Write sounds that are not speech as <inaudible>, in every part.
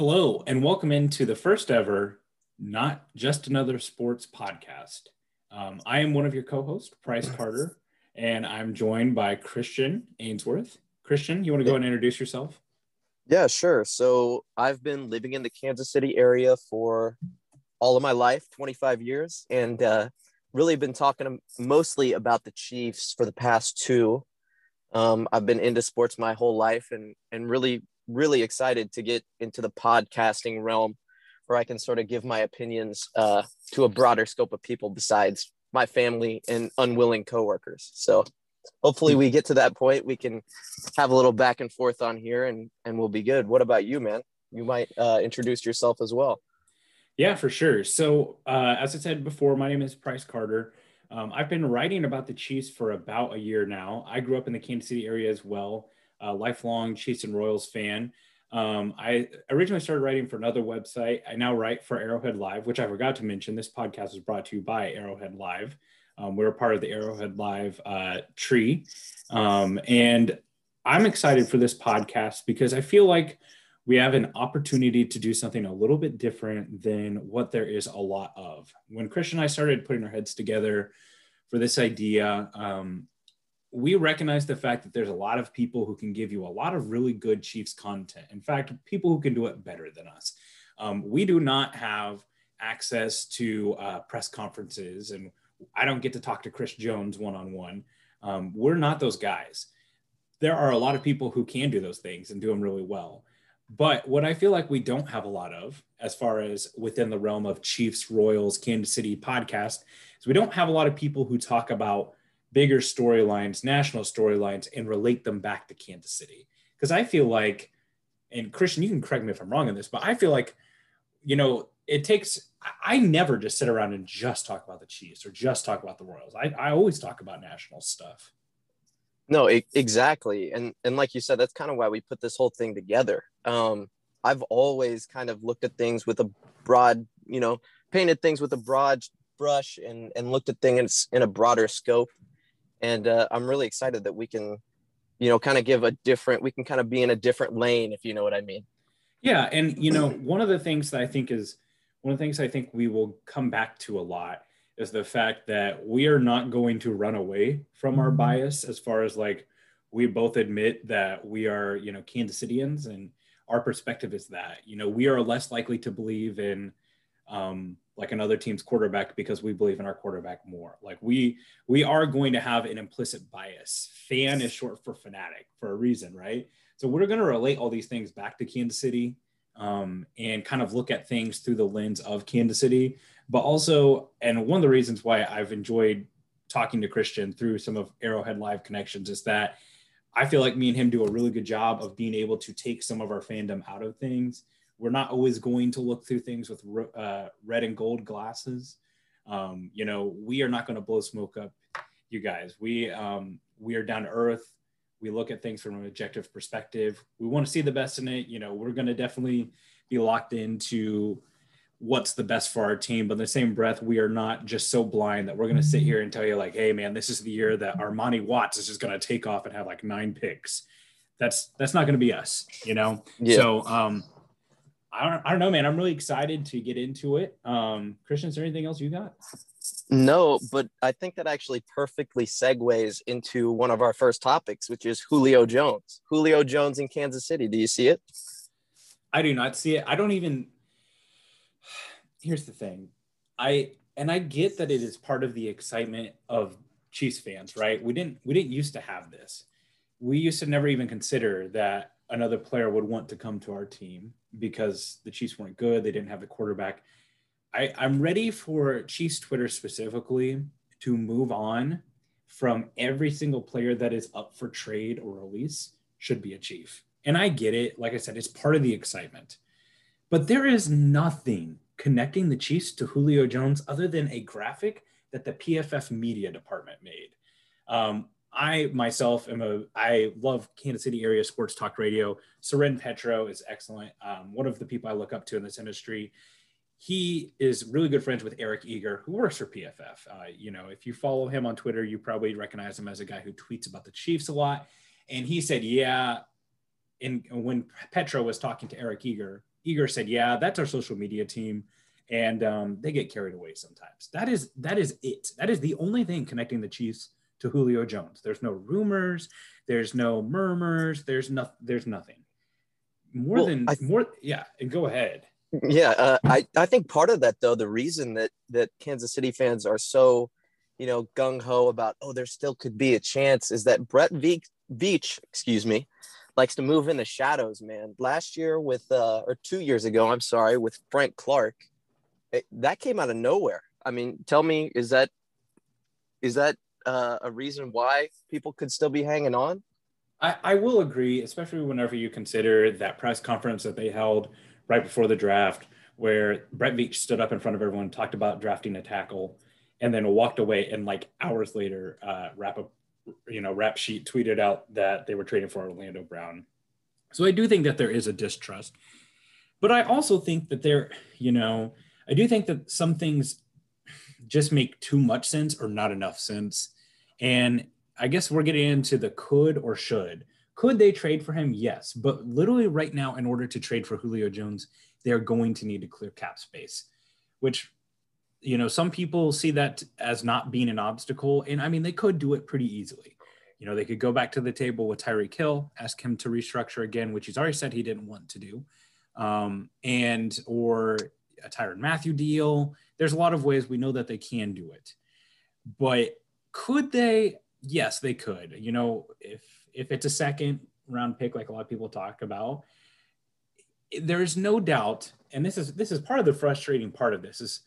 Hello, and welcome into the first ever Not Just Another Sports podcast. Um, I am one of your co hosts, Price Carter, and I'm joined by Christian Ainsworth. Christian, you want to go and introduce yourself? Yeah, sure. So I've been living in the Kansas City area for all of my life, 25 years, and uh, really been talking mostly about the Chiefs for the past two. Um, I've been into sports my whole life and, and really really excited to get into the podcasting realm where I can sort of give my opinions uh, to a broader scope of people besides my family and unwilling coworkers. So hopefully we get to that point. We can have a little back and forth on here and, and we'll be good. What about you, man? You might uh, introduce yourself as well. Yeah, for sure. So uh, as I said before, my name is Price Carter. Um, I've been writing about the Chiefs for about a year now. I grew up in the Kansas City area as well a lifelong Chiefs and Royals fan. Um, I originally started writing for another website. I now write for Arrowhead Live, which I forgot to mention. This podcast is brought to you by Arrowhead Live. Um, we're part of the Arrowhead Live uh, tree. Um, and I'm excited for this podcast because I feel like we have an opportunity to do something a little bit different than what there is a lot of. When Christian and I started putting our heads together for this idea, um, we recognize the fact that there's a lot of people who can give you a lot of really good Chiefs content. In fact, people who can do it better than us. Um, we do not have access to uh, press conferences, and I don't get to talk to Chris Jones one on one. We're not those guys. There are a lot of people who can do those things and do them really well. But what I feel like we don't have a lot of, as far as within the realm of Chiefs, Royals, Kansas City podcast, is we don't have a lot of people who talk about bigger storylines, national storylines, and relate them back to Kansas City. Because I feel like, and Christian, you can correct me if I'm wrong on this, but I feel like, you know, it takes, I never just sit around and just talk about the Chiefs or just talk about the Royals. I, I always talk about national stuff. No, it, exactly. And, and like you said, that's kind of why we put this whole thing together. Um, I've always kind of looked at things with a broad, you know, painted things with a broad brush and, and looked at things in a broader scope and uh, i'm really excited that we can you know kind of give a different we can kind of be in a different lane if you know what i mean. Yeah and you know one of the things that i think is one of the things i think we will come back to a lot is the fact that we are not going to run away from our bias as far as like we both admit that we are you know kansas cityans and our perspective is that you know we are less likely to believe in um, like another team's quarterback because we believe in our quarterback more. Like we we are going to have an implicit bias. Fan is short for fanatic for a reason, right? So we're going to relate all these things back to Kansas City um, and kind of look at things through the lens of Kansas City. But also, and one of the reasons why I've enjoyed talking to Christian through some of Arrowhead Live connections is that I feel like me and him do a really good job of being able to take some of our fandom out of things we're not always going to look through things with uh, red and gold glasses. Um, you know, we are not going to blow smoke up you guys. We um, we are down to earth. We look at things from an objective perspective. We want to see the best in it. You know, we're going to definitely be locked into what's the best for our team. But in the same breath, we are not just so blind that we're going to sit here and tell you like, hey man, this is the year that Armani Watts is just going to take off and have like nine picks. That's that's not going to be us, you know. Yeah. So um, I don't, I don't know, man. I'm really excited to get into it. Um, Christian, is there anything else you got? No, but I think that actually perfectly segues into one of our first topics, which is Julio Jones. Julio Jones in Kansas City. Do you see it? I do not see it. I don't even. <sighs> Here's the thing. I and I get that it is part of the excitement of Chiefs fans, right? We didn't we didn't used to have this. We used to never even consider that another player would want to come to our team because the Chiefs weren't good. They didn't have the quarterback. I, I'm ready for Chiefs Twitter specifically to move on from every single player that is up for trade or release should be a Chief. And I get it. Like I said, it's part of the excitement. But there is nothing connecting the Chiefs to Julio Jones other than a graphic that the PFF media department made. Um, I myself am a I love Kansas City area sports talk radio. Soren Petro is excellent. Um, one of the people I look up to in this industry. He is really good friends with Eric Eager, who works for PFF. Uh, you know, if you follow him on Twitter, you probably recognize him as a guy who tweets about the Chiefs a lot. And he said, "Yeah, And when Petro was talking to Eric Eager, Eager said, "Yeah, that's our social media team." And um, they get carried away sometimes. That is that is it. That is the only thing connecting the Chiefs to Julio Jones. There's no rumors. There's no murmurs. There's no. There's nothing. More well, than th- more. Yeah. And go ahead. Yeah, uh, I I think part of that though, the reason that that Kansas City fans are so, you know, gung ho about oh there still could be a chance is that Brett Veach, Veach excuse me, likes to move in the shadows, man. Last year with uh or two years ago, I'm sorry, with Frank Clark, it, that came out of nowhere. I mean, tell me, is that is that uh, a reason why people could still be hanging on? I, I will agree, especially whenever you consider that press conference that they held right before the draft, where Brett Veach stood up in front of everyone, talked about drafting a tackle, and then walked away. And like hours later, uh, Rap, you know, Rap Sheet tweeted out that they were trading for Orlando Brown. So I do think that there is a distrust, but I also think that there, you know, I do think that some things just make too much sense or not enough sense. And I guess we're getting into the could or should. Could they trade for him? Yes. But literally right now, in order to trade for Julio Jones, they're going to need to clear cap space, which, you know, some people see that as not being an obstacle. And I mean, they could do it pretty easily. You know, they could go back to the table with Tyreek Hill, ask him to restructure again, which he's already said he didn't want to do. Um, and or a Tyrann Mathieu deal. There's a lot of ways we know that they can do it. But could they? Yes, they could. You know, if if it's a second round pick, like a lot of people talk about, there's no doubt, and this is this is part of the frustrating part of this is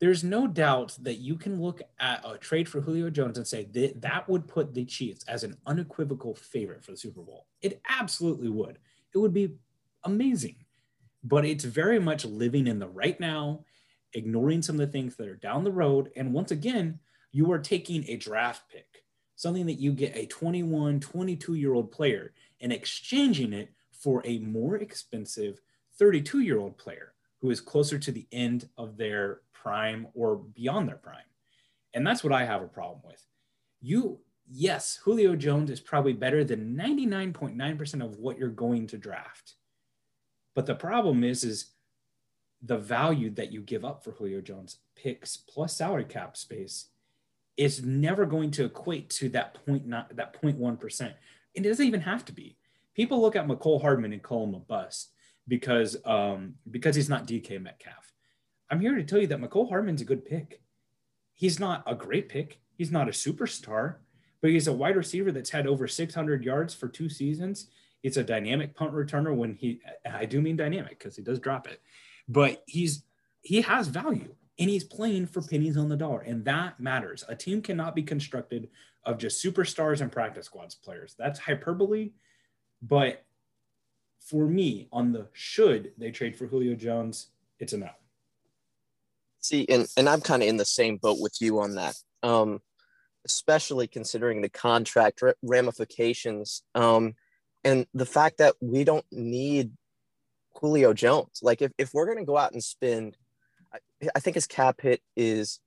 there's no doubt that you can look at a trade for Julio Jones and say that that would put the Chiefs as an unequivocal favorite for the Super Bowl. It absolutely would. It would be amazing. But it's very much living in the right now, ignoring some of the things that are down the road. And once again, you are taking a draft pick, something that you get a 21, 22 year old player, and exchanging it for a more expensive 32 year old player who is closer to the end of their prime or beyond their prime. And that's what I have a problem with. You, yes, Julio Jones is probably better than 99.9% of what you're going to draft. But the problem is, is the value that you give up for Julio Jones picks plus salary cap space is never going to equate to that point not that 0.1 percent. It doesn't even have to be. People look at Mecole Hardman and call him a bust because um, because he's not DK Metcalf. I'm here to tell you that Mecole Hardman's a good pick. He's not a great pick. He's not a superstar, but he's a wide receiver that's had over 600 yards for two seasons. It's a dynamic punt returner when he. I do mean dynamic because he does drop it, but he's he has value and he's playing for pennies on the dollar, and that matters. A team cannot be constructed of just superstars and practice squads players. That's hyperbole, but for me, on the should they trade for Julio Jones, it's a no. See, and, and I'm kind of in the same boat with you on that, um, especially considering the contract ramifications um, and the fact that we don't need Julio Jones. Like, if, if we're going to go out and spend – I think his cap hit is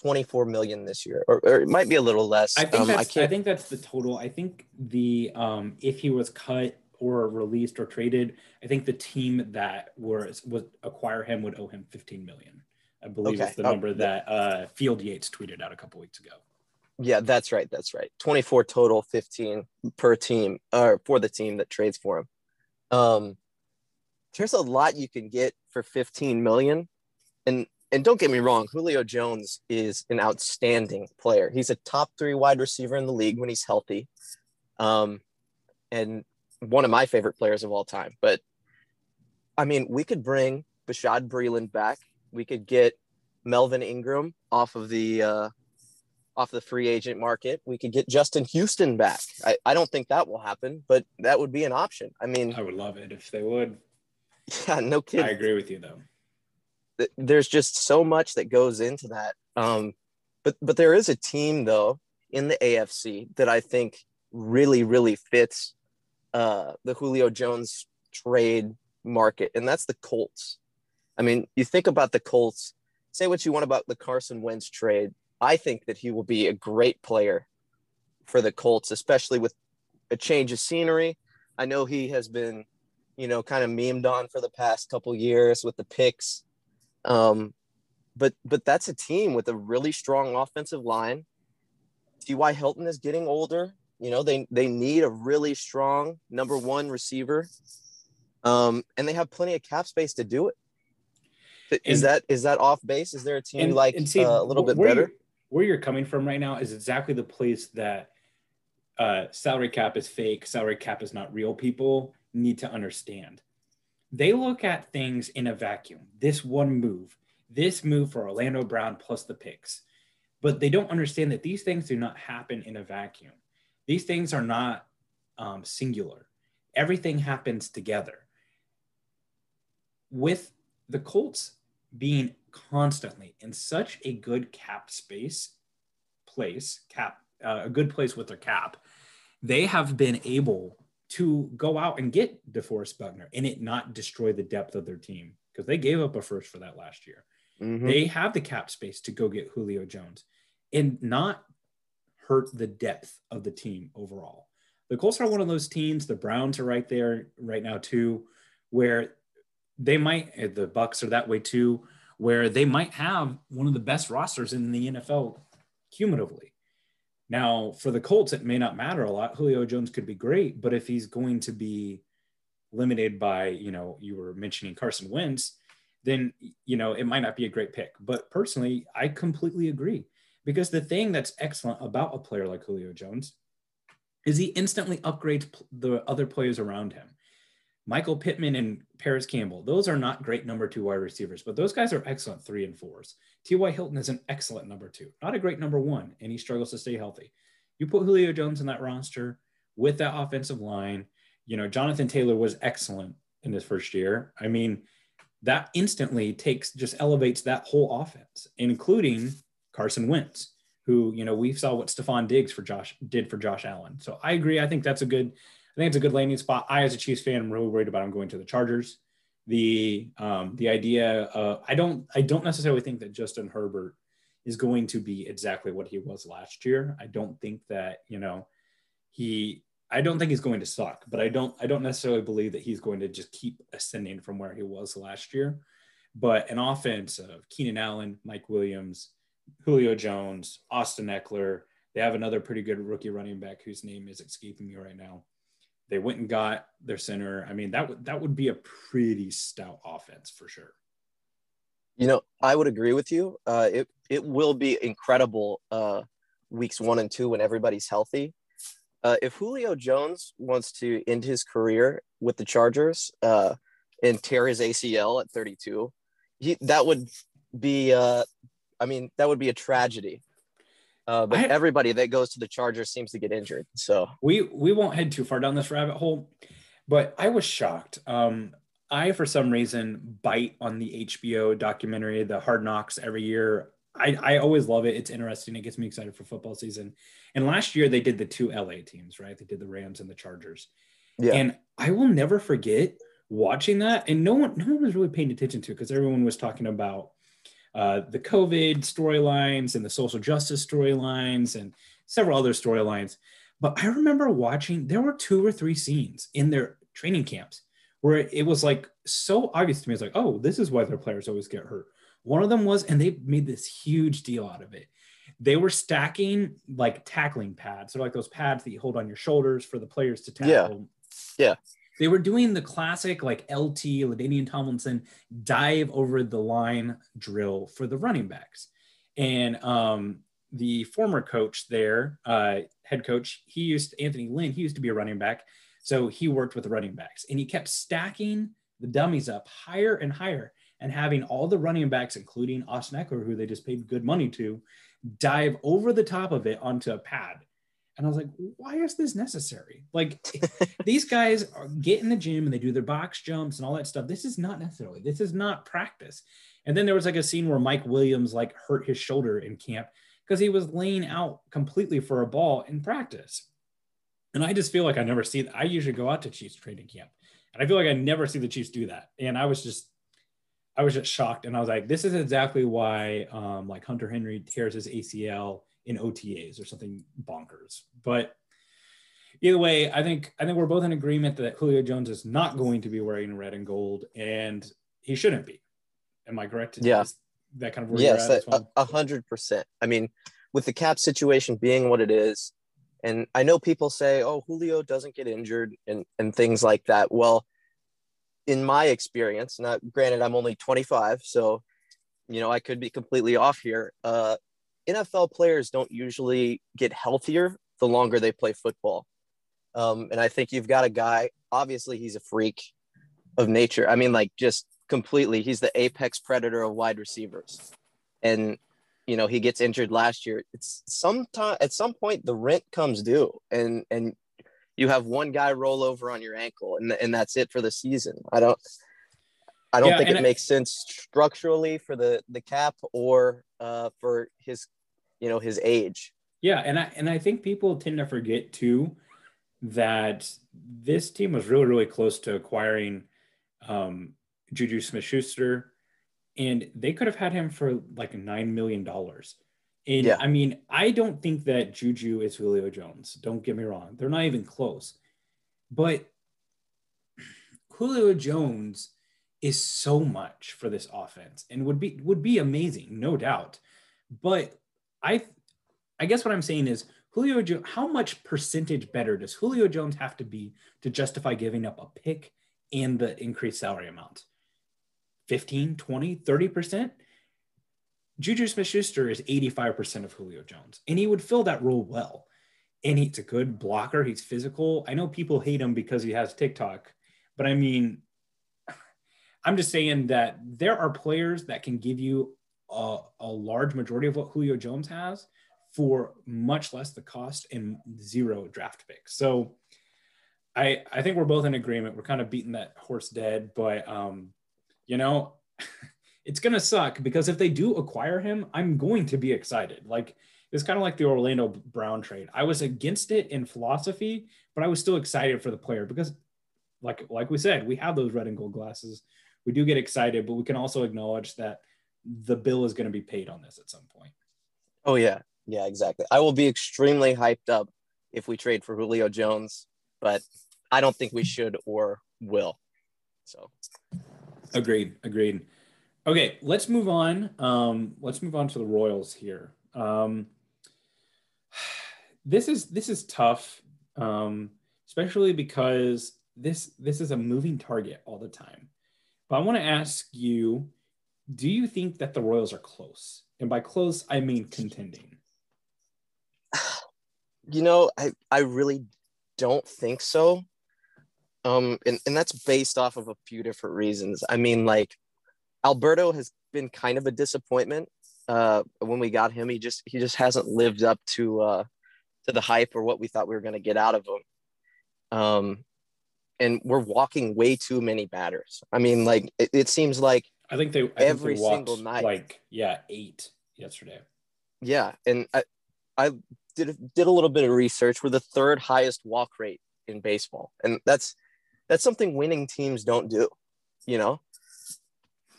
24 million this year, or, or it might be a little less. I think um, that's, I, I, think that's the total. I think the um, if he was cut or released or traded, I think the team that was would acquire him would owe him 15 million. I believe okay. is the number that uh, Field Yates tweeted out a couple weeks ago. Yeah, that's right. That's right. 24 total, 15 per team, or for the team that trades for him. Um, there's a lot you can get for 15 million, and and don't get me wrong, Julio Jones is an outstanding player. He's a top three wide receiver in the league when he's healthy, um, and one of my favorite players of all time. But I mean, we could bring Bashaud Breeland back. We could get Melvin Ingram off of the uh, off the free agent market. We could get Justin Houston back. I, I don't think that will happen, but that would be an option. I mean, I would love it if they would. <laughs> Yeah, no kidding. I agree with you though there's just so much that goes into that. Um, but but there is a team though in the AFC that I think really really fits uh, the Julio Jones trade market, and that's the Colts. I mean, you think about the Colts. Say what you want about the Carson Wentz trade. I think that he will be a great player for the Colts, especially with a change of scenery, I know he has been, you know, kind of memed on for the past couple years with the picks. Um, but but that's a team with a really strong offensive line. T.Y. Hilton is getting older. You know, they they need a really strong number one receiver. Um, and they have plenty of cap space to do it. Is and, that is that off base? Is there a team and, like and see, uh, a little bit better? You're, where you're coming from right now is exactly the place that uh, salary cap is fake, salary cap is not real. People need to understand. They look at things in a vacuum. This one move, this move for Orlando Brown plus the picks, but they don't understand that these things do not happen in a vacuum. These things are not um, singular. Everything happens together. With the Colts being constantly in such a good cap space place, cap uh, a good place with their cap, they have been able to go out and get DeForest Buckner and it not destroy the depth of their team because they gave up a first for that last year. Mm-hmm. They have the cap space to go get Julio Jones and not hurt the depth of the team overall. The Colts are one of those teams. The Browns are right there right now too, where they might eh, the Bucs are that way too where they might have one of the best rosters in the nfl cumulatively now for the colts it may not matter a lot. Julio jones could be great but if he's going to be limited by you know you were mentioning carson wentz then you know it might not be a great pick. But personally i completely agree. Because the thing that's excellent about a player like julio jones is he instantly upgrades the other players around him Michael Pittman and Parris Campbell, those are not great number two wide receivers, but those guys are excellent three and fours. T.Y. Hilton is an excellent number two, not a great number one, and he struggles to stay healthy. You put Julio Jones in that roster with that offensive line. You know, Jonathan Taylor was excellent in his first year. I mean, that instantly takes just elevates that whole offense, including Carson Wentz, who, you know, we saw what Stefon Diggs for Josh did for Josh Allen. So I agree. I think that's a good I think it's a good landing spot. I, as a Chiefs fan, am really worried about him going to the Chargers. The um, the idea, uh, I don't I don't necessarily think that Justin Herbert is going to be exactly what he was last year. I don't think that you know he. I don't think he's going to suck, but I don't I don't necessarily believe that he's going to just keep ascending from where he was last year. But an offense of Keenan Allen, Mike Williams, Julio Jones, Austin Ekeler. They have another pretty good rookie running back whose name is escaping me right now. They went and got their center. I mean, that would that would be a pretty stout offense for sure. You know, I would agree with you. Uh, it it will be incredible uh, weeks one and two when everybody's healthy. Uh, if Julio Jones wants to end his career with the Chargers uh, and tear his ACL at 32, he, that would be, uh, I mean, that would be a tragedy uh, but I, everybody that goes to the Chargers seems to get injured. So we we won't head too far down this rabbit hole, but I was shocked. Um, I for some reason bite on the HBO documentary, the Hard Knocks, every year. I, I always love it. It's interesting. It gets me excited for football season. And last year they did the two LA teams, right? They did the Rams and the Chargers. Yeah. And I will never forget watching that. And no one no one was really paying attention to because everyone was talking about uh, the COVID storylines and the social justice storylines and several other storylines. But I remember watching, there were two or three scenes in their training camps where it was like so obvious to me. It's like, oh, this is why their players always get hurt. One of them was, and they made this huge deal out of it. They were stacking like tackling pads. So like those pads that you hold on your shoulders for the players to tackle. Yeah. Yeah. They were doing the classic like LT, LaDainian Tomlinson dive over the line drill for the running backs. And um, the former coach there, uh, head coach, he used Anthony Lynn, he used to be a running back. So he worked with the running backs and he kept stacking the dummies up higher and higher and having all the running backs, including Austin Ekeler, who they just paid good money to, dive over the top of it onto a pad and I was like, why is this necessary? Like <laughs> these guys get in the gym and they do their box jumps and all that stuff. This is not necessarily, this is not practice. And then there was like a scene where Mike Williams like hurt his shoulder in camp because he was laying out completely for a ball in practice. And I just feel like I never see that. I usually go out to Chiefs training camp and I feel like I never see the Chiefs do that. And I was just, I was just shocked. And I was like, this is exactly why um, like Hunter Henry tears his ACL in OTAs or something bonkers. But either way, I think I think we're both in agreement that Julio Jones is not going to be wearing red and gold, and he shouldn't be. Am I correct? Yeah. Is that kind of where yes, you're at a hundred percent. I mean, with the cap situation being what it is, and I know people say, "Oh, Julio doesn't get injured," and and things like that. Well, in my experience, not granted, I'm only 25, so you know I could be completely off here. Uh, NFL players don't usually get healthier the longer they play football. Um, and I think you've got a guy, obviously, he's a freak of nature. I mean, like, just completely, he's the apex predator of wide receivers. And, you know, he gets injured last year. It's sometime at some point the rent comes due, and, and, you have one guy roll over on your ankle and, and that's it for the season. I don't, I don't Yeah, think it I- makes sense structurally for the the cap or uh, for his, you know, his age. Yeah, and I and I think people tend to forget too that this team was really really close to acquiring um, Juju Smith-Schuster, and they could have had him for like nine million dollars. And Yeah. I mean, I don't think that Juju is Julio Jones. Don't get me wrong; they're not even close. But Julio Jones is so much for this offense, and would be would be amazing, no doubt. But I I guess what I'm saying is Julio Jones, how much percentage better does Julio Jones have to be to justify giving up a pick and the increased salary amount? 15, 20, 30%? Juju Smith Schuster is 85% of Julio Jones, and he would fill that role well. And he's a good blocker. He's physical. I know people hate him because he has TikTok, but I mean, I'm just saying that there are players that can give you a, a large majority of what Julio Jones has for much less the cost and zero draft picks. So I I think we're both in agreement. We're kind of beating that horse dead, but um, you know, <laughs> it's gonna suck because if they do acquire him, I'm going to be excited. Like it's kind of like the Orlando Brown trade. I was against it in philosophy, but I was still excited for the player because like like we said, we have those red and gold glasses. We do get excited, but we can also acknowledge that the bill is going to be paid on this at some point. Oh yeah, yeah, exactly. I will be extremely hyped up if we trade for Julio Jones, but I don't think we should or will. So Agreed. Agreed. Okay, let's move on. Um, let's move on to the Royals here. Um, <sighs> this is this is tough, um, especially because this this is a moving target all the time. But I want to ask you: Do you think that the Royals are close? And by close, I mean contending. <sighs> you know, I I really don't think so. Um, and, and that's based off of a few different reasons. I mean, like Alberto has been kind of a disappointment. Uh, when we got him, he just he just hasn't lived up to uh to the hype or what we thought we were going to get out of him. Um, and we're walking way too many batters. I mean, like it, it seems like I think they I think Every they walked, single night. like yeah, eight yesterday. yeah, and I I did did a little bit of research. We're the third highest walk rate in baseball, and that's that's something winning teams don't do, you know.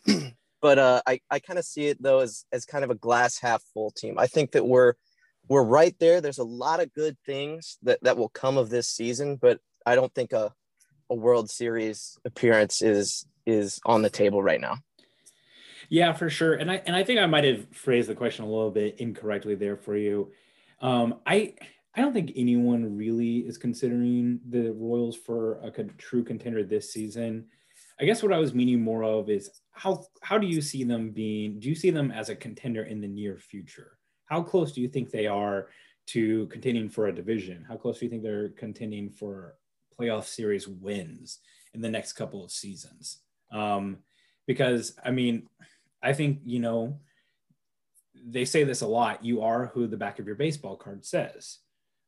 <clears throat> but uh, I I kind of see it though as as kind of a glass half full team. I think that we're we're right there. There's a lot of good things that that will come of this season, but I don't think a a World Series appearance is is on the table right now. Yeah, for sure. And I and I think I might have phrased the question a little bit incorrectly there for you. Um, I I don't think anyone really is considering the Royals for a con- true contender this season. I guess what I was meaning more of is how how do you see them being? Do you see them as a contender in the near future? How close do you think they are to contending for a division? How close do you think they're contending for playoff series wins in the next couple of seasons? Um, because I mean, I think you know they say this a lot. You are who the back of your baseball card says,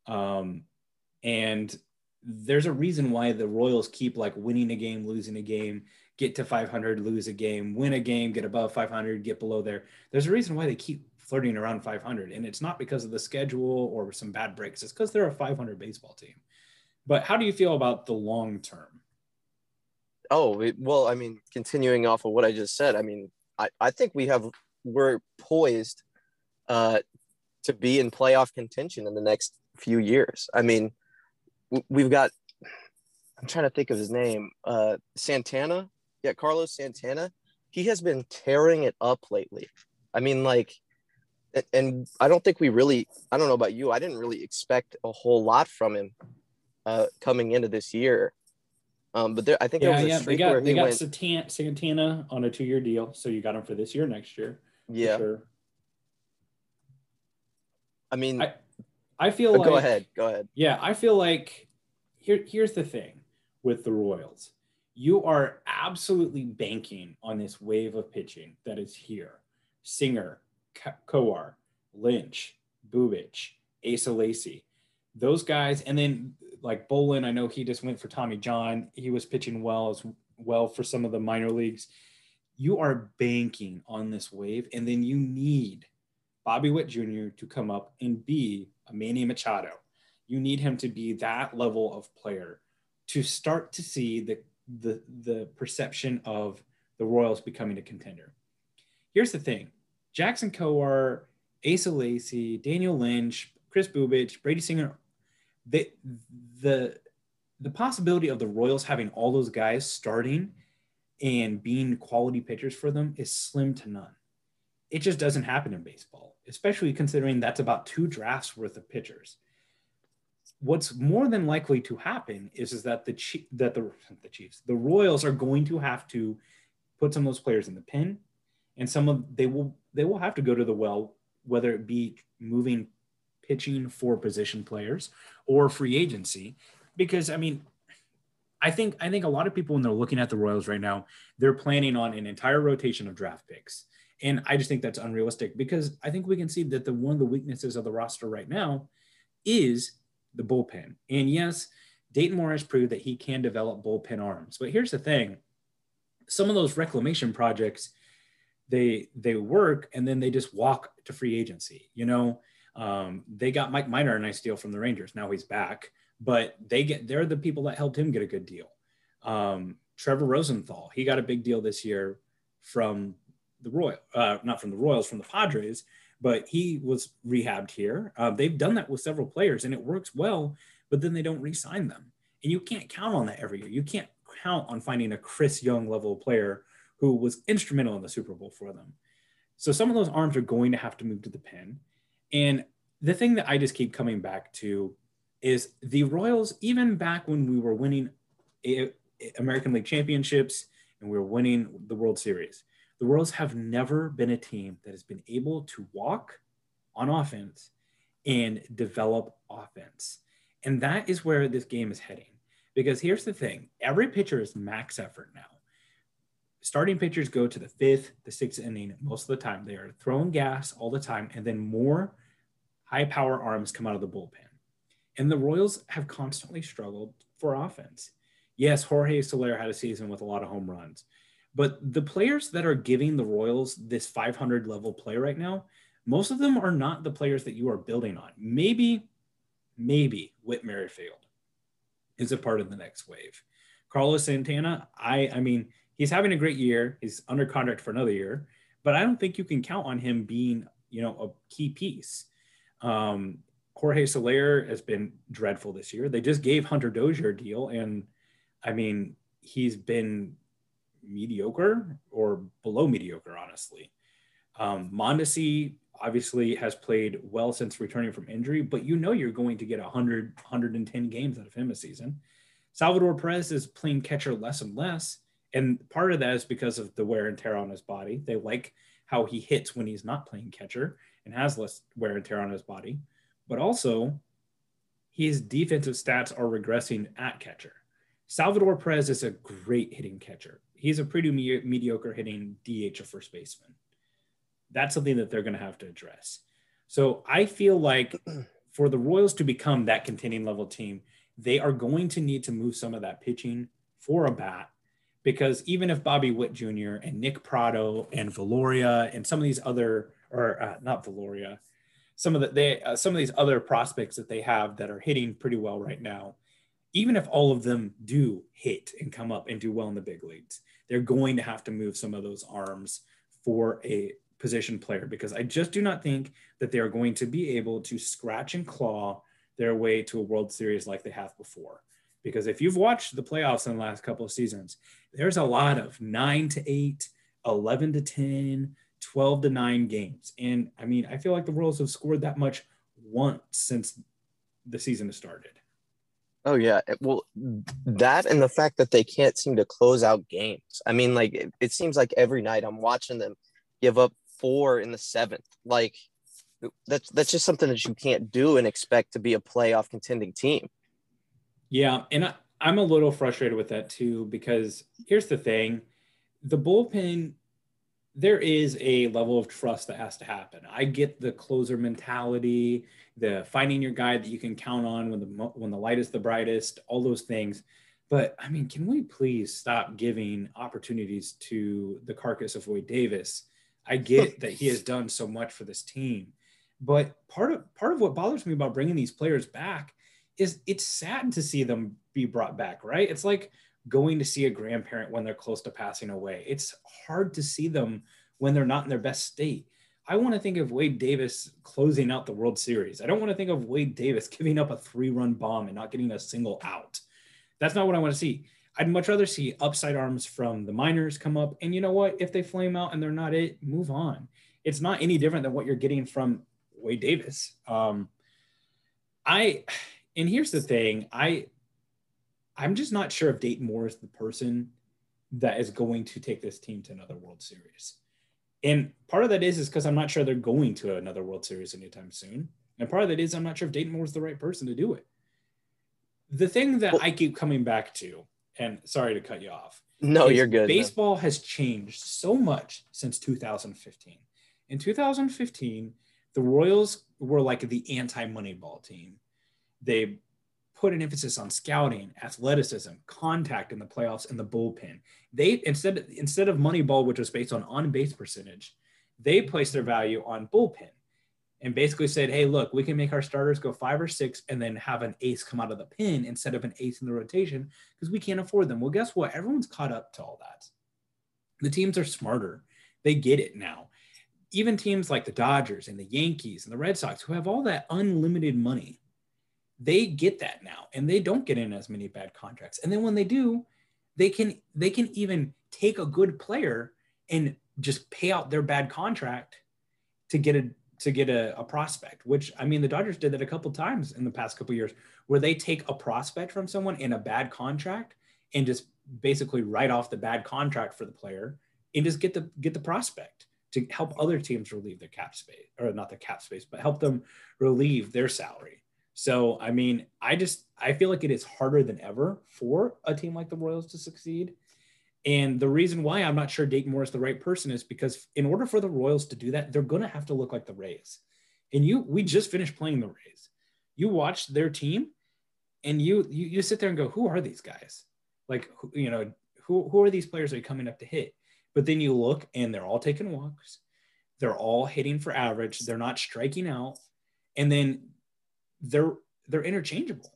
um, and there's a reason why the Royals keep like winning a game, losing a game, get to 500, lose a game, win a game, get above 500, get below there. There's a reason why they keep flirting around 500, and it's not because of the schedule or some bad breaks. It's because they're a 500 baseball team. But how do you feel about the long term? Oh, well, I mean, continuing off of what I just said, I mean, I, I think we have, we're poised uh, to be in playoff contention in the next few years. I mean, we've got. I'm trying to think of his name. Uh, Santana. Yeah, Carlos Santana. He has been tearing it up lately. I mean, like, and I don't think we really. I don't know about you. I didn't really expect a whole lot from him uh, coming into this year. Um, but there, I think yeah, yeah, they got they got went, Santana on a two-year deal, so you got him for this year, next year. Yeah. Sure. I mean, I, I feel like. Go ahead. Go ahead. Yeah, I feel like here. Here's the thing with the Royals. You are absolutely banking on this wave of pitching that is here. Singer, Kowar, Lynch, Bubic, Asa Lacy, those guys, and then like Bowlan, I know he just went for Tommy John. He was pitching well as well for some of the minor leagues. You are banking on this wave, and then you need Bobby Witt Jr. to come up and be a Manny Machado. You need him to be that level of player to start to see the the the perception of the Royals becoming a contender. Here's the thing: Jackson Kowar, Asa Lacy, Daniel Lynch, Kris Bubic, Brady Singer the the the possibility of the Royals having all those guys starting and being quality pitchers for them is slim to none. It just doesn't happen in baseball, especially considering that's about two drafts worth of pitchers. What's more than likely to happen is, is that the that the the Chiefs, the Royals are going to have to put some of those players in the pin, and some of they will they will have to go to the well, whether it be moving pitching for position players or free agency. Because I mean I think I think a lot of people when they're looking at the Royals right now they're planning on an entire rotation of draft picks. And I just think that's unrealistic because I think we can see that the one of the weaknesses of the roster right now is the bullpen. And yes Dayton Moore has proved that he can develop bullpen arms. But here's the thing. Some of those reclamation projects they they work and then they just walk to free agency you know um, they got Mike Minor a nice deal from the Rangers. Now he's back, but they get they're the people that helped him get a good deal. Um, Trevor Rosenthal, he got a big deal this year from the Royal, uh, not from the Royals, from the Padres, but he was rehabbed here. Uh, they've done that with several players, and it works well. But then they don't re-sign them, and you can't count on that every year. You can't count on finding a Chris Young level player who was instrumental in the Super Bowl for them. So some of those arms are going to have to move to the pen. And the thing that I just keep coming back to is the Royals, even back when we were winning American League championships and we were winning the World Series, the Royals have never been a team that has been able to walk on offense and develop offense. And that is where this game is heading. Because here's the thing every pitcher is max effort now. Starting pitchers go to the fifth, the sixth inning most of the time. They are throwing gas all the time, and then more high power arms come out of the bullpen. And the Royals have constantly struggled for offense. Yes, Jorge Soler had a season with a lot of home runs, but the players that are giving the Royals this 500 level play right now, most of them are not the players that you are building on. Maybe, maybe Whit Merrifield is a part of the next wave. Carlos Santana, I, I mean, he's having a great year. He's under contract for another year, but I don't think you can count on him being, you know, a key piece. Um, Jorge Soler has been dreadful this year. They just gave Hunter Dozier a deal, and I mean, he's been mediocre or below mediocre, honestly. Um, Mondesi obviously has played well since returning from injury, but you know you're going to get 100, 110 games out of him a season. Salvador Perez is playing catcher less and less. And part of that is because of the wear and tear on his body. They like how he hits when he's not playing catcher and has less wear and tear on his body, but also his defensive stats are regressing at catcher. Salvador Perez is a great hitting catcher. He's a pretty me- mediocre hitting DH of first baseman. That's something that they're going to have to address. So I feel like <clears throat> for the Royals to become that contending level team, they are going to need to move some of that pitching for a bat because even if Bobby Witt Jr. and Nick Pratto and Valoria and some of these other or uh, not Valoria, some of the they uh, some of these other prospects that they have that are hitting pretty well right now. Even if all of them do hit and come up and do well in the big leagues, they're going to have to move some of those arms for a position player because I just do not think that they are going to be able to scratch and claw their way to a World Series like they have before. Because if you've watched the playoffs in the last couple of seasons, there's a lot of nine to eight, 11 to 10, 12 to 9 games. And I mean, I feel like the Royals have scored that much once since the season has started. Oh yeah, well, that and the fact that they can't seem to close out games. I mean, like it, it seems like every night I'm watching them give up four in the seventh. Like that's that's just something that you can't do and expect to be a playoff contending team. Yeah, and I, I'm a little frustrated with that too because here's the thing: the bullpen there is a level of trust that has to happen. I get the closer mentality, the finding your guy that you can count on when the when the light is the brightest, all those things. But I mean, can we please stop giving opportunities to the carcass of Wade Davis? I get that he has done so much for this team, but part of part of what bothers me about bringing these players back is it's sad to see them be brought back. Right? It's like going to see a grandparent when they're close to passing away. It's hard to see them when they're not in their best state. I want to think of Wade Davis closing out the World Series. I don't want to think of Wade Davis <laughs> giving up a three run bomb and not getting a single out. That's not what I want to see. I'd much rather see upside arms from the minors come up. And you know what? If they flame out and they're not it, move on. It's not any different than what you're getting from Wade Davis. Um, I, and here's the thing I, I'm just not sure if Dayton Moore is the person that is going to take this team to another World Series. And part of that is is because I'm not sure they're going to another World Series anytime soon. And part of that is I'm not sure if Dayton Moore is the right person to do it. The thing that I keep coming back to, and sorry to cut you off. No, you're good. Baseball man. has changed so much since 2015. In 2015, the Royals were like the anti-Moneyball team. They put an emphasis on scouting, athleticism, contact in the playoffs, and the bullpen. They instead instead of Moneyball, which was based on on base percentage, they placed their value on bullpen, and basically said, "Hey, look, we can make our starters go five or six, and then have an ace come out of the pin instead of an ace in the rotation because we can't afford them." Well, guess what? Everyone's caught up to all that. The teams are smarter. They get it now. Even teams like the Dodgers and the Yankees and the Red Sox, who have all that unlimited money, they get that now and they don't get in as many bad contracts. And then when they do they can they can even take a good player and just pay out their bad contract to get a to get a, a prospect which i mean the dodgers did that a couple times in the past couple years where they take a prospect from someone in a bad contract and just basically write off the bad contract for the player and just get the get the prospect to help other teams relieve their cap space or not the cap space but help them relieve their salary so, I mean, I just I feel like it is harder than ever for a team like the Royals to succeed. And the reason why I'm not sure Dayton Moore is the right person is because in order for the Royals to do that, they're going to have to look like the Rays. And you, we just finished playing the Rays. You watch their team, and you you, you sit there and go, who are these guys? Like, you know, who who are these players that are coming up to hit? But then you look, and they're all taking walks. They're all hitting for average. They're not striking out. And then they're they're interchangeable.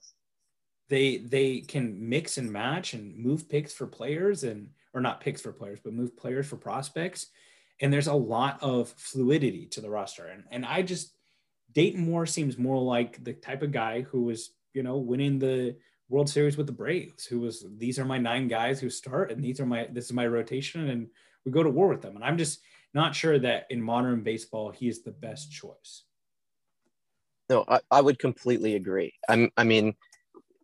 They they can mix and match and move picks for players and or not picks for players, but move players for prospects. And there's a lot of fluidity to the roster. And and I just Dayton Moore seems more like the type of guy who was, you know, winning the World Series with the Braves, who was these are my nine guys who start and these are my this is my rotation and we go to war with them. And I'm just not sure that in modern baseball he is the best choice. No, I, I would completely agree. I'm, I mean,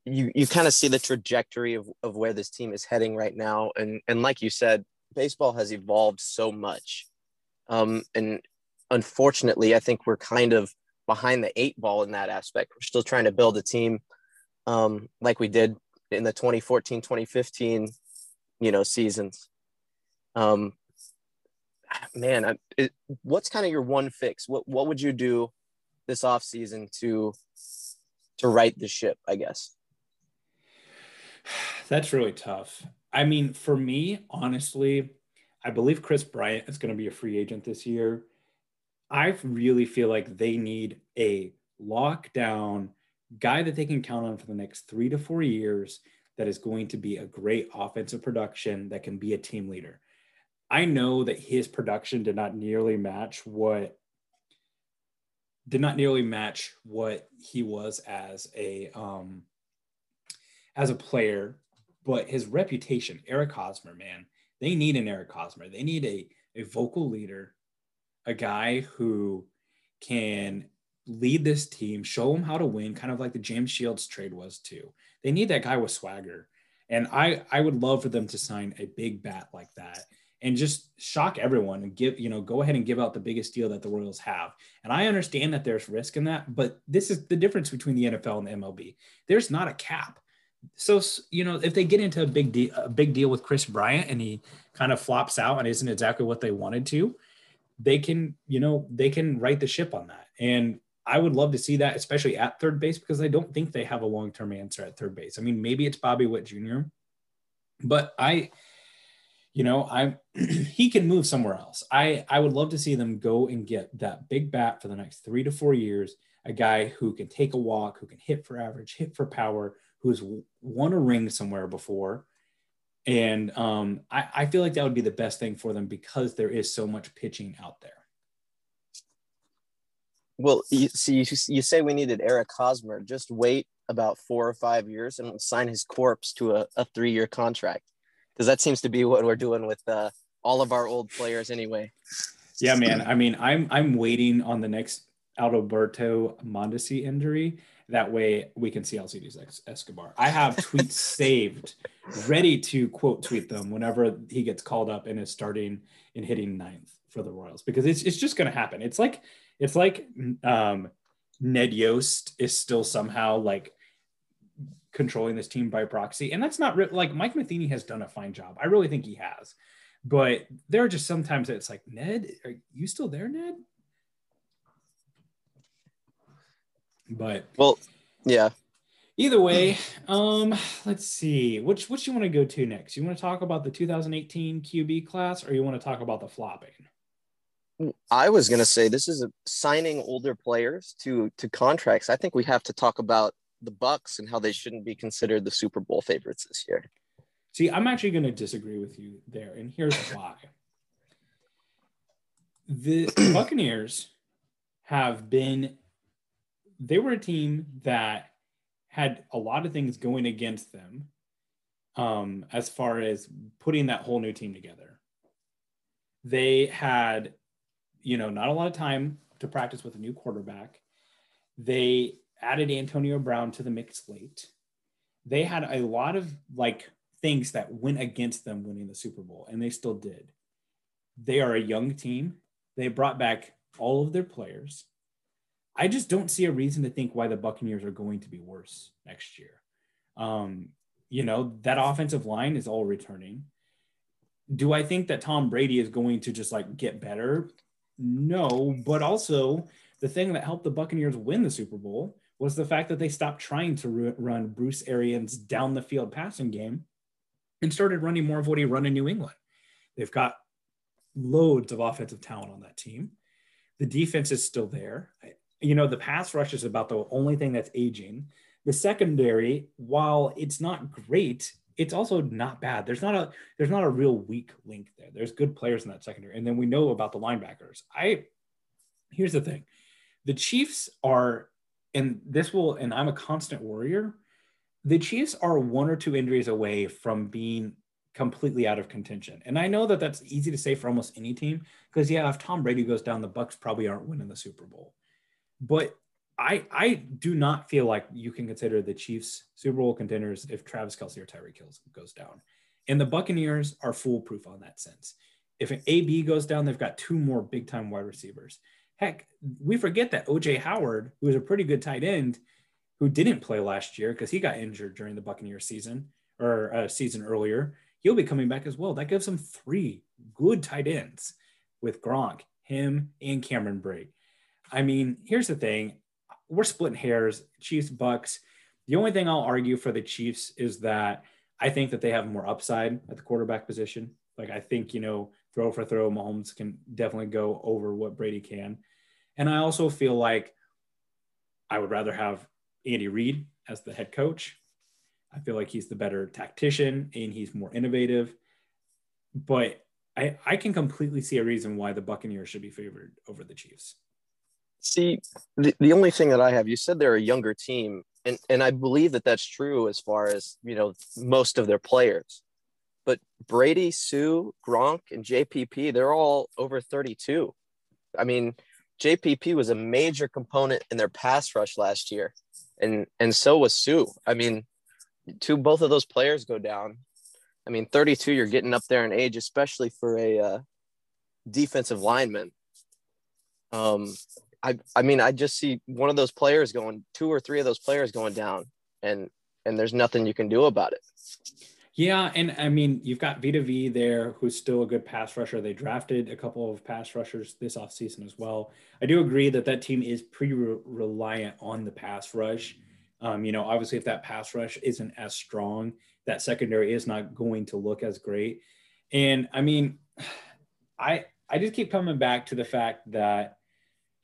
you, you kind of see the trajectory of, of where this team is heading right now. And, and like you said, baseball has evolved so much. Um, and unfortunately, I think we're kind of behind the eight ball in that aspect. We're still trying to build a team um, like we did in the 2014, 2015, you know, seasons. Um, man, I, it, what's kind of your one fix? What, what would you do this off season to to right the ship, I guess? <sighs> That's really tough. I mean, for me, honestly, I believe Kris Bryant is going to be a free agent this year. I really feel like they need a lockdown guy that they can count on for the next three to four years that is going to be a great offensive production that can be a team leader. I know that his production did not nearly match what did not nearly match what he was as a um, as a player, but his reputation, Eric Hosmer, man, they need an Eric Hosmer. They need a a vocal leader, a guy who can lead this team, show them how to win, kind of like the James Shields trade was too. They need that guy with swagger. And I I would love for them to sign a big bat like that and just shock everyone and give, you know, go ahead and give out the biggest deal that the Royals have. And I understand that there's risk in that, but this is the difference between the NFL and the MLB. There's not a cap. So, you know, if they get into a big deal, a big deal with Kris Bryant and he kind of flops out and isn't exactly what they wanted to, they can, you know, they can right the ship on that. And I would love to see that, especially at third base, because I don't think they have a long term answer at third base. I mean, maybe it's Bobby Witt Jr., but I, you know, I <clears throat> he can move somewhere else. I I would love to see them go and get that big bat for the next three to four years, a guy who can take a walk, who can hit for average, hit for power, who's won a ring somewhere before. And um, I, I feel like that would be the best thing for them because there is so much pitching out there. Well, you see, you say we needed Eric Hosmer. Just wait about four or five years and we'll sign his corpse to a, a three year contract. Because that seems to be what we're doing with uh, all of our old players anyway. Yeah, man. I mean, I'm I'm waiting on the next Alberto Mondesi injury. That way we can see Alcides Escobar. I have <laughs> tweets saved, ready to quote tweet them whenever he gets called up and is starting and hitting ninth for the Royals because it's, it's just going to happen. It's like it's like um, Ned Yost is still somehow like controlling this team by proxy, and that's not like Mike Matheny has done a fine job. I really think he has, but there are just sometimes it's like Ned, are you still there, Ned? But well, yeah. Either way, um, let's see. Which which you want to go to next? You want to talk about the 2018 QB class, or you want to talk about the flopping? I was going to say this is signing older players to to contracts. I think we have to talk about the Bucs and how they shouldn't be considered the Super Bowl favorites this year. See, I'm actually going to disagree with you there, and here's <laughs> why. The <clears throat> Buccaneers have been they were a team that had a lot of things going against them um, as far as putting that whole new team together. They had you know, not a lot of time to practice with a new quarterback. They added Antonio Brown to the mix late. They had a lot of like things that went against them winning the Super Bowl, and they still did. They are a young team. They brought back all of their players. I just don't see a reason to think why the Buccaneers are going to be worse next year. Um, you know, that offensive line is all returning. Do I think that Tom Brady is going to just like get better? No, but also the thing that helped the Buccaneers win the Super Bowl was the fact that they stopped trying to run Bruce Arians down the field passing game and started running more of what he run in New England. They've got loads of offensive talent on that team. The defense is still there. You know, the pass rush is about the only thing that's aging. The secondary, while it's not great, it's also not bad. There's not a there's not a real weak link there. There's good players in that secondary, and then we know about the linebackers. I here's the thing, the Chiefs are, and this will, and I'm a constant warrior. The Chiefs are one or two injuries away from being completely out of contention, and I know that that's easy to say for almost any team because yeah, if Tom Brady goes down, the Bucs probably aren't winning the Super Bowl, but I I do not feel like you can consider the Chiefs Super Bowl contenders if Travis Kelce or Tyreek Hills goes down. And the Buccaneers are foolproof on that sense. If an AB goes down, they've got two more big time wide receivers. Heck, we forget that OJ Howard, who was a pretty good tight end, who didn't play last year because he got injured during the Buccaneers season or a uh, season earlier, he'll be coming back as well. That gives them three good tight ends with Gronk, him, and Cameron Brate. I mean, here's the thing we're splitting hairs. Chiefs, Bucs. The only thing I'll argue for the Chiefs is that I think that they have more upside at the quarterback position. Like I think you know, throw for throw, Mahomes can definitely go over what Brady can, and I also feel like I would rather have Andy Reid as the head coach. I feel like he's the better tactician and he's more innovative. But I, I can completely see a reason why the Buccaneers should be favored over the Chiefs. See, the, the only thing that I have, you said they're a younger team, and, and I believe that that's true as far as, you know, most of their players. But Brady, Suh, Gronk, and JPP, they're all over 32. I mean, JPP was a major component in their pass rush last year, and and so was Suh. I mean, two both of those players go down. I mean, 32, you're getting up there in age, especially for a uh, defensive lineman. Um, I I mean, I just see one of those players going, two or three of those players going down, and and there's nothing you can do about it. Yeah, and I mean, you've got Vita Vea there, who's still a good pass rusher. They drafted a couple of pass rushers this offseason as well. I do agree that that team is pretty re- reliant on the pass rush. Um, you know, obviously, if that pass rush isn't as strong, that secondary is not going to look as great. And I mean, I I just keep coming back to the fact that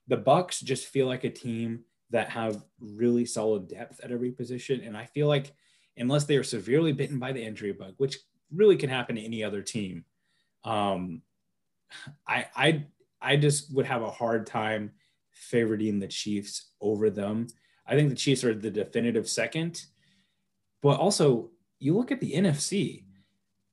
the Bucs just feel like a team that have really solid depth at every position, and I feel like unless they are severely bitten by the injury bug, which really can happen to any other team. Um, I I I just would have a hard time favoriting the Chiefs over them. I think the Chiefs are the definitive second, but also you look at the NFC.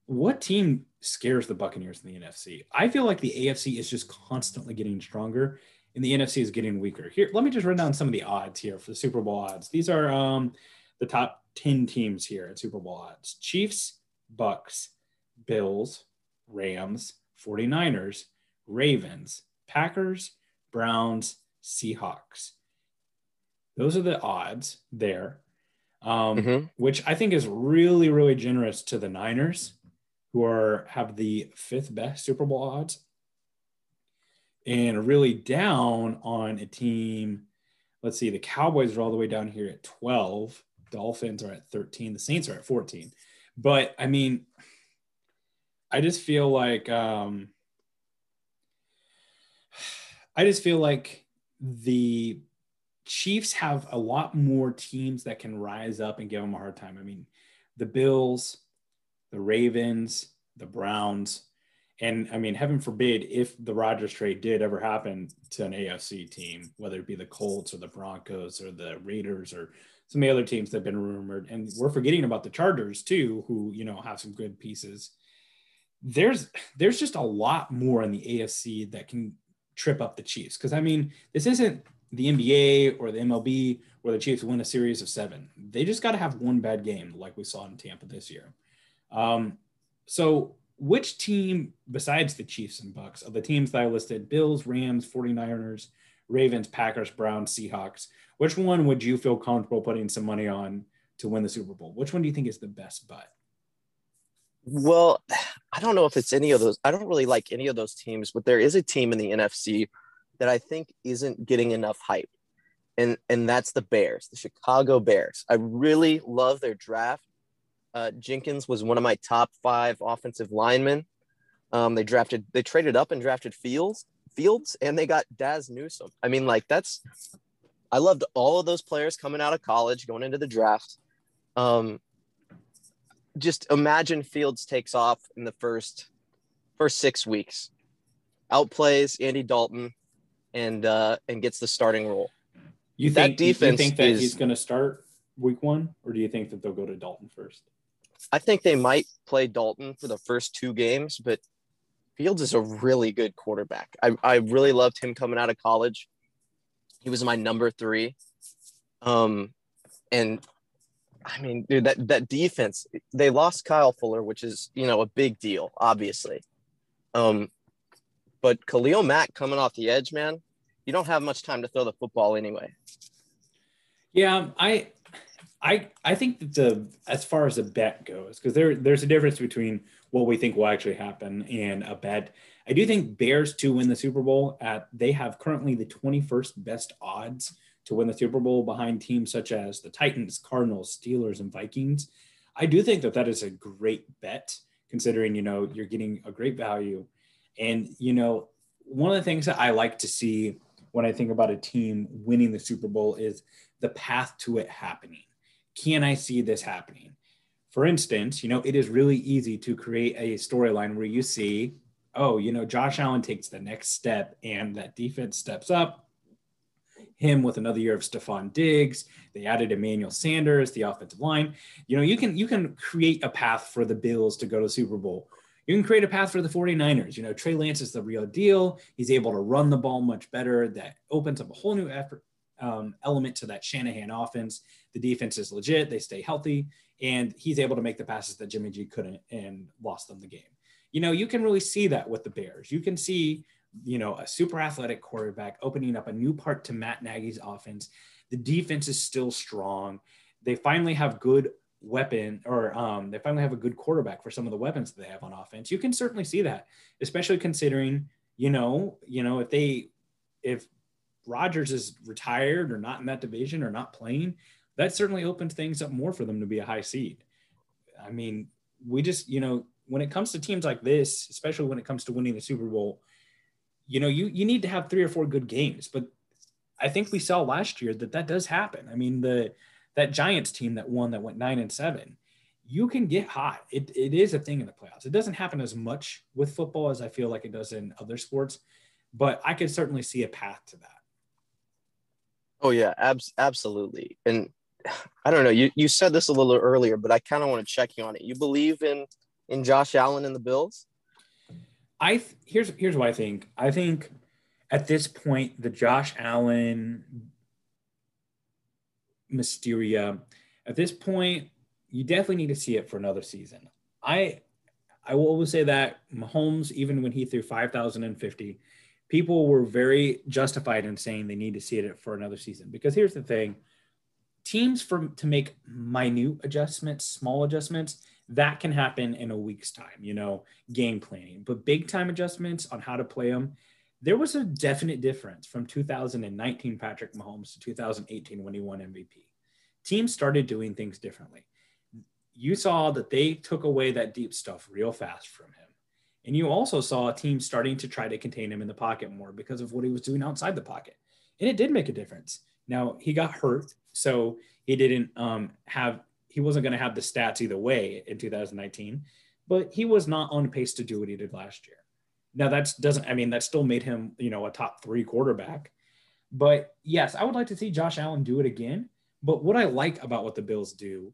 What team scares the Buccaneers in the NFC? I feel like the AFC is just constantly getting stronger, and the NFC is getting weaker. Here, let me just run down some of the odds here for the Super Bowl odds. These are um, the top 10 teams here at Super Bowl odds Chiefs, Bucs, Bills, Rams, 49ers, Ravens, Packers, Browns, Seahawks. Those are the odds there, um, mm-hmm. which I think is really, really generous to the Niners, who are have the fifth best Super Bowl odds, and really down on a team. Let's see, the Cowboys are all the way down here at 12. Dolphins are at 13. The Saints are at 14. But I mean, I just feel like um, I just feel like the Chiefs have a lot more teams that can rise up and give them a hard time. I mean, the Bills, the Ravens, the Browns, and I mean, heaven forbid if the Rodgers trade did ever happen to an AFC team, whether it be the Colts or the Broncos or the Raiders or some of the other teams that have been rumored, and we're forgetting about the Chargers too, who you know have some good pieces. There's there's just a lot more in the AFC that can trip up the Chiefs because I mean this isn't the NBA or the MLB where the Chiefs win a series of seven. They just got to have one bad game like we saw in Tampa this year. Um, so which team besides the Chiefs and Bucs of the teams that I listed, Bills, Rams, 49ers, Ravens, Packers, Browns, Seahawks, which one would you feel comfortable putting some money on to win the Super Bowl? Which one do you think is the best bet? Well, <sighs> I don't know if it's any of those. I don't really like any of those teams, but there is a team in the NFC that I think isn't getting enough hype. And and that's the Bears, the Chicago Bears. I really love their draft. Uh, Jenkins was one of my top five offensive linemen. Um, they drafted, they traded up and drafted Fields, Fields, and they got Dazz Newsome. I mean, like that's I loved all of those players coming out of college, going into the draft. Um, just imagine Fields takes off in the first first six weeks, outplays Andy Dalton, and uh, and gets the starting role. You think that defense? You think that is, he's going to start week one, or do you think that they'll go to Dalton first? I think they might play Dalton for the first two games, but Fields is a really good quarterback. I, I really loved him coming out of college. He was my number three. Um, and I mean, dude, that that defense, they lost Kyle Fuller, which is you know a big deal, obviously. Um, but Khalil Mack coming off the edge, man, you don't have much time to throw the football anyway. Yeah, I I I think that the as far as a bet goes, because there there's a difference between what we think will actually happen and a bet. I do think Bears to win the Super Bowl at they have currently the 21st best odds to win the Super Bowl behind teams such as the Titans, Cardinals, Steelers, and Vikings. I do think that that is a great bet considering you know you're getting a great value, and you know one of the things that I like to see when I think about a team winning the Super Bowl is the path to it happening. Can I see this happening? For instance, you know, it is really easy to create a storyline where you see, oh, you know, Josh Allen takes the next step and that defense steps up him with another year of Stefon Diggs. They added Emmanuel Sanders, the offensive line. You know, you can you can create a path for the Bills to go to the Super Bowl. You can create a path for the 49ers. You know, Trey Lance is the real deal. He's able to run the ball much better. That opens up a whole new effort, um, element to that Shanahan offense. The defense is legit. They stay healthy. And he's able to make the passes that Jimmy G couldn't and lost them the game. You know, you can really see that with the Bears. You can see you know, a super athletic quarterback opening up a new part to Matt Nagy's offense. The defense is still strong. They finally have good weapon or um, they finally have a good quarterback for some of the weapons that they have on offense. You can certainly see that, especially considering, you know, you know, if they if Rodgers is retired or not in that division or not playing, that certainly opens things up more for them to be a high seed. I mean, we just, you know, when it comes to teams like this, especially when it comes to winning the Super Bowl, you know, you you need to have three or four good games. But I think we saw last year that that does happen. I mean, the that Giants team that won that went nine and seven, you can get hot. It it is a thing in the playoffs. It doesn't happen as much with football as I feel like it does in other sports, but I could certainly see a path to that. Oh yeah, abs- absolutely. And <sighs> I don't know. You you said this a little earlier, but I kind of want to check you on it. You believe in in Josh Allen and the Bills? I th- here's here's what I think. I think at this point, the Josh Allen Mysteria, at this point, you definitely need to see it for another season. I I will always say that Mahomes, even when he threw 5,050, people were very justified in saying they need to see it for another season. Because here's the thing teams for to make minute adjustments, small adjustments, that can happen in a week's time, you know, game planning. But big time adjustments on how to play them, there was a definite difference from 2019 Patrick Mahomes to 2018 when he won MVP. Teams started doing things differently. You saw that they took away that deep stuff real fast from him. And you also saw a team starting to try to contain him in the pocket more because of what he was doing outside the pocket. And it did make a difference. Now, he got hurt, so he didn't um, have he wasn't going to have the stats either way in 2019, but he was not on pace to do what he did last year. Now that doesn't, I mean, that still made him, you know, a top three quarterback. But yes, I would like to see Josh Allen do it again. But what I like about what the Bills do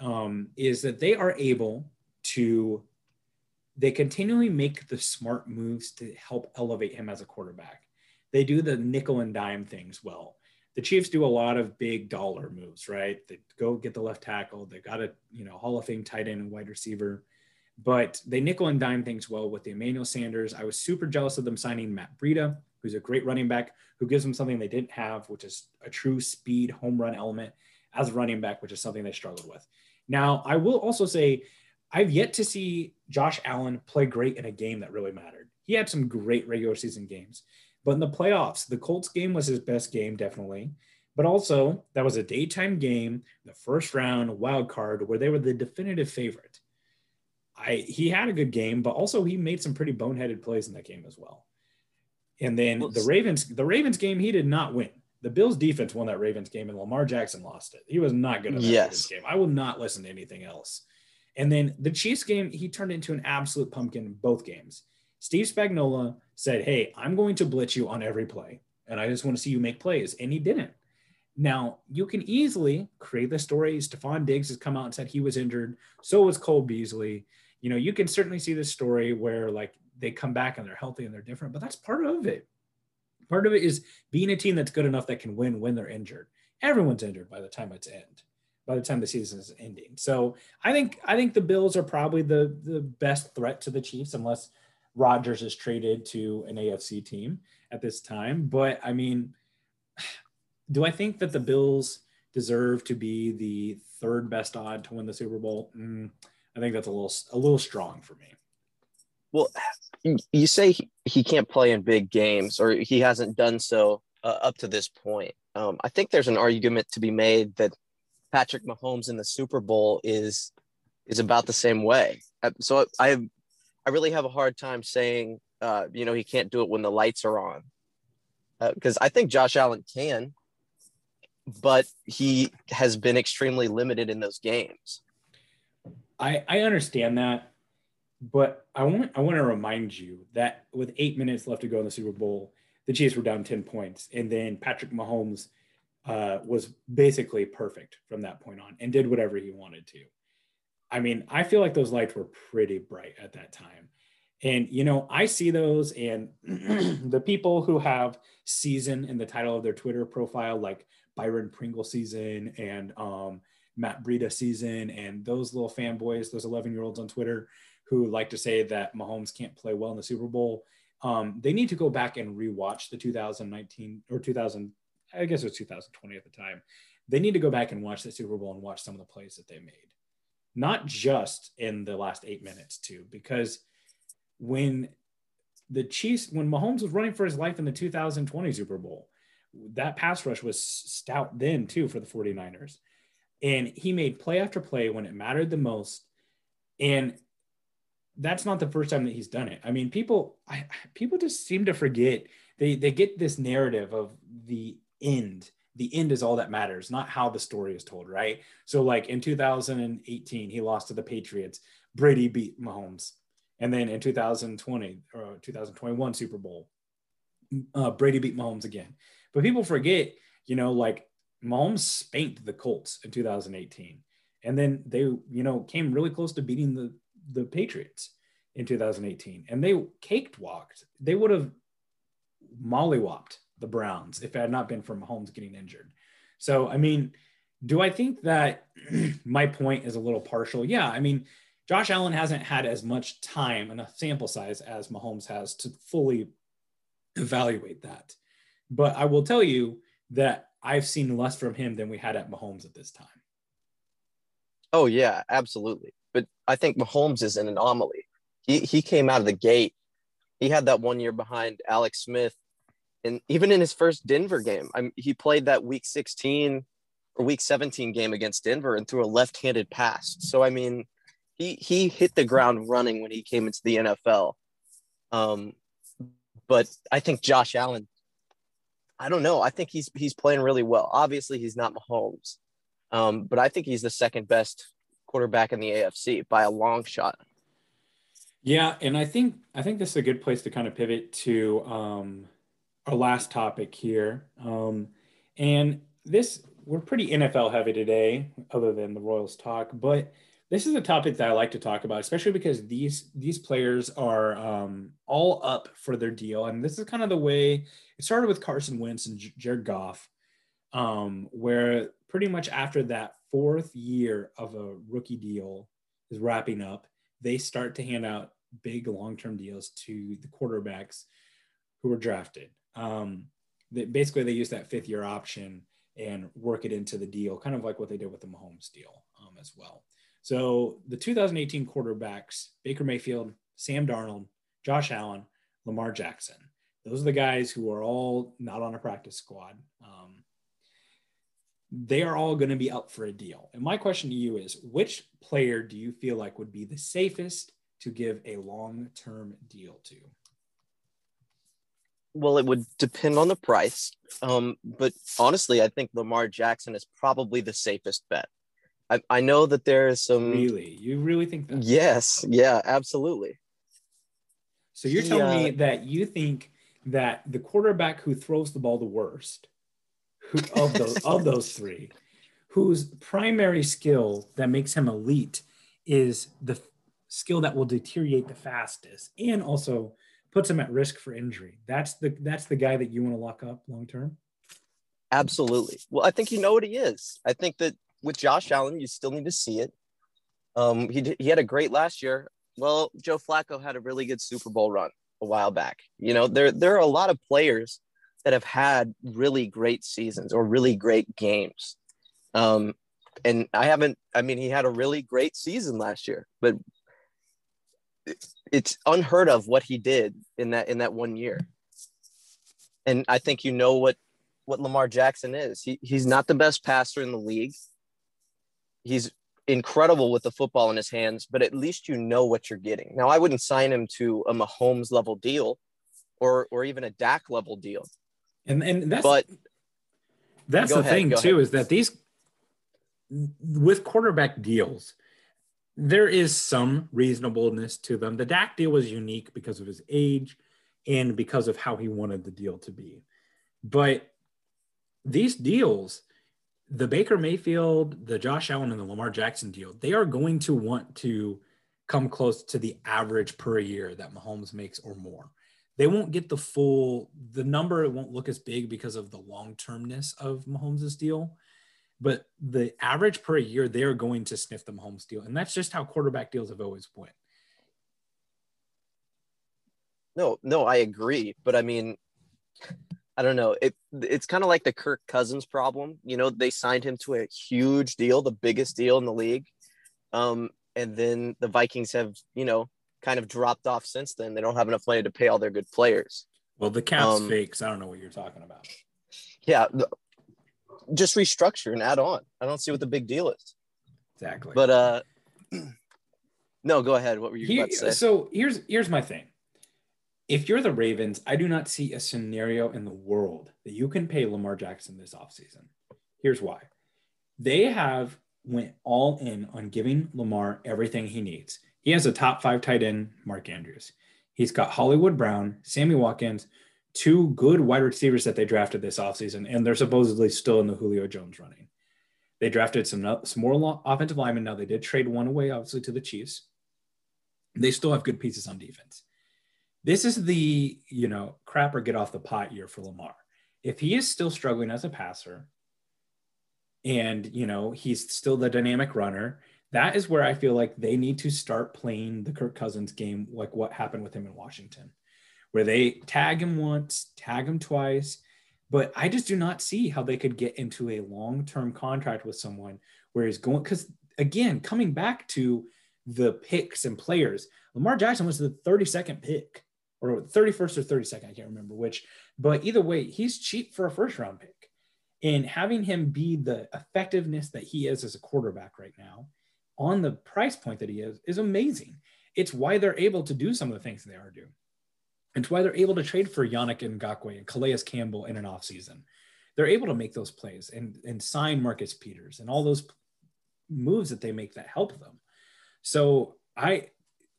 um, is that they are able to, they continually make the smart moves to help elevate him as a quarterback. They do the nickel and dime things well the Chiefs do a lot of big dollar moves, right? They go get the left tackle. They got a you know Hall of Fame tight end and wide receiver, but they nickel and dime things well with the Emmanuel Sanders. I was super jealous of them signing Matt Breida, who's a great running back who gives them something they didn't have, which is a true speed home run element as a running back, which is something they struggled with. Now, I will also say I've yet to see Josh Allen play great in a game that really mattered. He had some great regular season games. But in the playoffs, the Colts game was his best game, definitely. But also, that was a daytime game, the first round wild card, where they were the definitive favorite. I he had a good game, but also he made some pretty boneheaded plays in that game as well. And then the Ravens, the Ravens game, he did not win. The Bills defense won that Ravens game, and Lamar Jackson lost it. He was not good at that yes. Ravens game. I will not listen to anything else. And then the Chiefs game, he turned into an absolute pumpkin in both games. Steve Spagnuolo said, Hey, I'm going to blitz you on every play. And I just want to see you make plays. And he didn't. Now, you can easily create the story. Stefon Diggs has come out and said he was injured. So was Cole Beasley. You know, you can certainly see the story where like they come back and they're healthy and they're different, but that's part of it. Part of it is being a team that's good enough that can win when they're injured. Everyone's injured by the time it's end, by the time the season is ending. So I think I think the Bills are probably the the best threat to the Chiefs, unless Rodgers is traded to an AFC team at this time. But I mean, <sighs> do I think that the Bills deserve to be the third best odd to win the Super Bowl? Mm, I think that's a little a little strong for me. Well, you say he, can't play in big games, or he hasn't done so uh, up to this point. Um, I think there's an argument to be made that Patrick Mahomes in the Super Bowl is is about the same way. Uh, so I I really have a hard time saying, uh, you know, he can't do it when the lights are on. Because uh, I think Josh Allen can, but he has been extremely limited in those games. I, I understand that, but I want I want to remind you that with eight minutes left to go in the Super Bowl, the Chiefs were down 10 points. And then Patrick Mahomes uh, was basically perfect from that point on and did whatever he wanted to. I mean, I feel like those lights were pretty bright at that time. And, you know, I see those and <clears throat> the people who have season in the title of their Twitter profile, like Byron Pringle season and um, Matt Breida season, and those little fanboys, those 11 year olds on Twitter who like to say that Mahomes can't play well in the Super Bowl. Um, they need to go back and rewatch the 2019 or 2000, I guess it was 2020 at the time. They need to go back and watch the Super Bowl and watch some of the plays that they made, not just in the last eight minutes, too, because when the Chiefs, when Mahomes was running for his life in the 2020 Super Bowl, that pass rush was stout then, too, for the 49ers. And he made play after play when it mattered the most. And that's not the first time that he's done it. I mean, people I, people just seem to forget. They they get this narrative of the end. The end is all that matters, not how the story is told, right? So like in 2018, he lost to the Patriots. Brady beat Mahomes. And then in 2020 or 2021 Super Bowl, uh, Brady beat Mahomes again. But people forget, you know, like Mahomes spanked the Colts in 2018. And then they, you know, came really close to beating the the Patriots in 2018, and they caked walked. They would have mollywopped the Browns if it had not been for Mahomes getting injured. So, I mean, do I think that <clears throat> my point is a little partial? Yeah, I mean, Josh Allen hasn't had as much time and a sample size as Mahomes has to fully evaluate that. But I will tell you that I've seen less from him than we had at Mahomes at this time. Oh yeah, absolutely but I think Mahomes is an anomaly. He he came out of the gate. He had that one year behind Alex Smith, and even in his first Denver game, I he played that Week 16 or Week 17 game against Denver and threw a left-handed pass. So I mean, he he hit the ground running when he came into the NFL. Um, but I think Josh Allen. I don't know. I think he's he's playing really well. Obviously, he's not Mahomes, um, but I think he's the second best quarterback in the AFC by a long shot. Yeah, and I think I think this is a good place to kind of pivot to um, our last topic here. Um, and this we're pretty NFL heavy today, other than the Royals talk, but this is a topic that I like to talk about, especially because these these players are um, all up for their deal, and this is kind of the way it started with Carson Wentz and Jared Goff, um, where pretty much after that fourth year of a rookie deal is wrapping up, they start to hand out big long-term deals to the quarterbacks who were drafted. Um, they, basically, they use that fifth-year option and work it into the deal, kind of like what they did with the Mahomes deal um, as well. So the 2018 quarterbacks: Baker Mayfield, Sam Darnold, Josh Allen, Lamar Jackson. Those are the guys who are all not on a practice squad. Um, they are all going to be up for a deal. And my question to you is which player do you feel like would be the safest to give a long term deal to? Well, it would depend on the price. Um, but honestly, I think Lamar Jackson is probably the safest bet. I, I know that there is some. Really? You really think that? Yes. Yeah, absolutely. So you're telling uh, me that you think that the quarterback who throws the ball the worst who, of those <laughs> of those three, whose primary skill that makes him elite is the skill that will deteriorate the fastest and also puts him at risk for injury. That's the that's the guy that you want to lock up long term. Absolutely. Well, I think you know what he is. I think that with Josh Allen, you still need to see it. Um, he he had a great last year. Well, Joe Flacco had a really good Super Bowl run a while back. You know, there there are a lot of players that have had really great seasons or really great games. Um, and I haven't, I mean, he had a really great season last year, but it's unheard of what he did in that, in that one year. And I think you know what, what Lamar Jackson is. He, he's not the best passer in the league. He's incredible with the football in his hands, but at least you know what you're getting. Now, I wouldn't sign him to a Mahomes level deal or or even a Dak level deal. And and that's but that's the ahead, thing too ahead. is that these with quarterback deals, there is some reasonableness to them. The Dak deal was unique because of his age and because of how he wanted the deal to be. But these deals, the Baker Mayfield, the Josh Allen, and the Lamar Jackson deal, they are going to want to come close to the average per year that Mahomes makes or more. They won't get the full, the number it won't look as big because of the long termness of Mahomes' deal. But the average per year, they're going to sniff the Mahomes deal. And that's just how quarterback deals have always went. No, no, I agree. But I mean, I don't know. It it's kind of like the Kirk Cousins problem. You know, they signed him to a huge deal, the biggest deal in the league. Um, and then the Vikings have, you know, kind of dropped off since then. They don't have enough money to pay all their good players. Well, the cap's um, fakes. I don't know what you're talking about. Yeah, just restructure and add on. I don't see what the big deal is. Exactly. But uh, <clears throat> no, go ahead. What were you about to say? So here's here's my thing if you're the Ravens, I do not see a scenario in the world that you can pay Lamar Jackson this offseason. Here's why. They have went all in on giving Lamar everything he needs. He has a top five tight end, Mark Andrews. He's got Hollywood Brown, Sammy Watkins, two good wide receivers that they drafted this offseason, and they're supposedly still in the Julio Jones running. They drafted some, some more offensive linemen. Now they did trade one away, obviously, to the Chiefs. They still have good pieces on defense. This is the, you know, crap or get off the pot year for Lamar. If he is still struggling as a passer and, you know, he's still the dynamic runner, that is where I feel like they need to start playing the Kirk Cousins game, like what happened with him in Washington, where they tag him once, tag him twice. But I just do not see how they could get into a long term contract with someone where he's going. Because again, coming back to the picks and players, Lamar Jackson was the 32nd pick or 31st or 32nd, I can't remember which. But either way, he's cheap for a first round pick. And having him be the effectiveness that he is as a quarterback right now on the price point that he is is amazing. It's why they're able to do some of the things they are doing. It's why they're able to trade for Yannick Ngakoue and Calais Campbell in an offseason. They're able to make those plays and, and sign Marcus Peters and all those moves that they make that help them. So I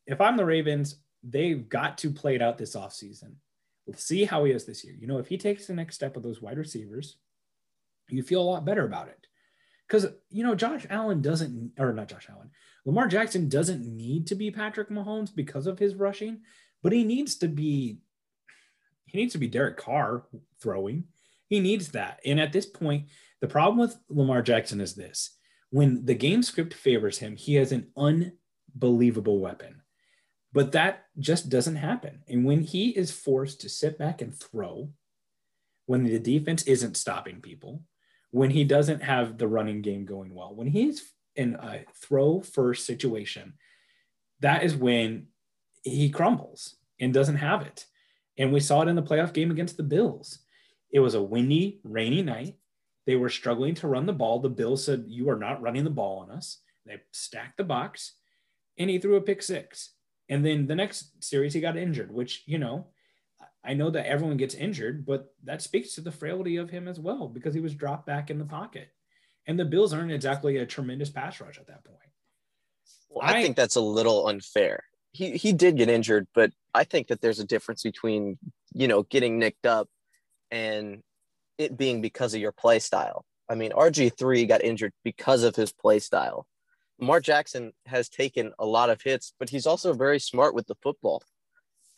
if I'm the Ravens, they've got to play it out this offseason. We'll see how he is this year. You know, if he takes the next step with those wide receivers, you feel a lot better about it. Because, you know, Josh Allen doesn't, or not Josh Allen, Lamar Jackson doesn't need to be Patrick Mahomes because of his rushing, but he needs to be, he needs to be Derek Carr throwing. He needs that. And at this point, the problem with Lamar Jackson is this when the game script favors him, he has an unbelievable weapon. But that just doesn't happen. And when he is forced to sit back and throw, when the defense isn't stopping people, when he doesn't have the running game going well, when he's in a throw first situation, that is when he crumbles and doesn't have it. And we saw it in the playoff game against the Bills. It was a windy, rainy night. They were struggling to run the ball. The Bills said, You are not running the ball on us. They stacked the box and he threw a pick six. And then the next series, he got injured, which, you know, I know that everyone gets injured, but that speaks to the frailty of him as well because he was dropped back in the pocket. And the Bills aren't exactly a tremendous pass rush at that point. Well, I, I think that's a little unfair. He he did get injured, but I think that there's a difference between, you know, getting nicked up and it being because of your play style. I mean, RG3 got injured because of his play style. Lamar Jackson has taken a lot of hits, but he's also very smart with the football.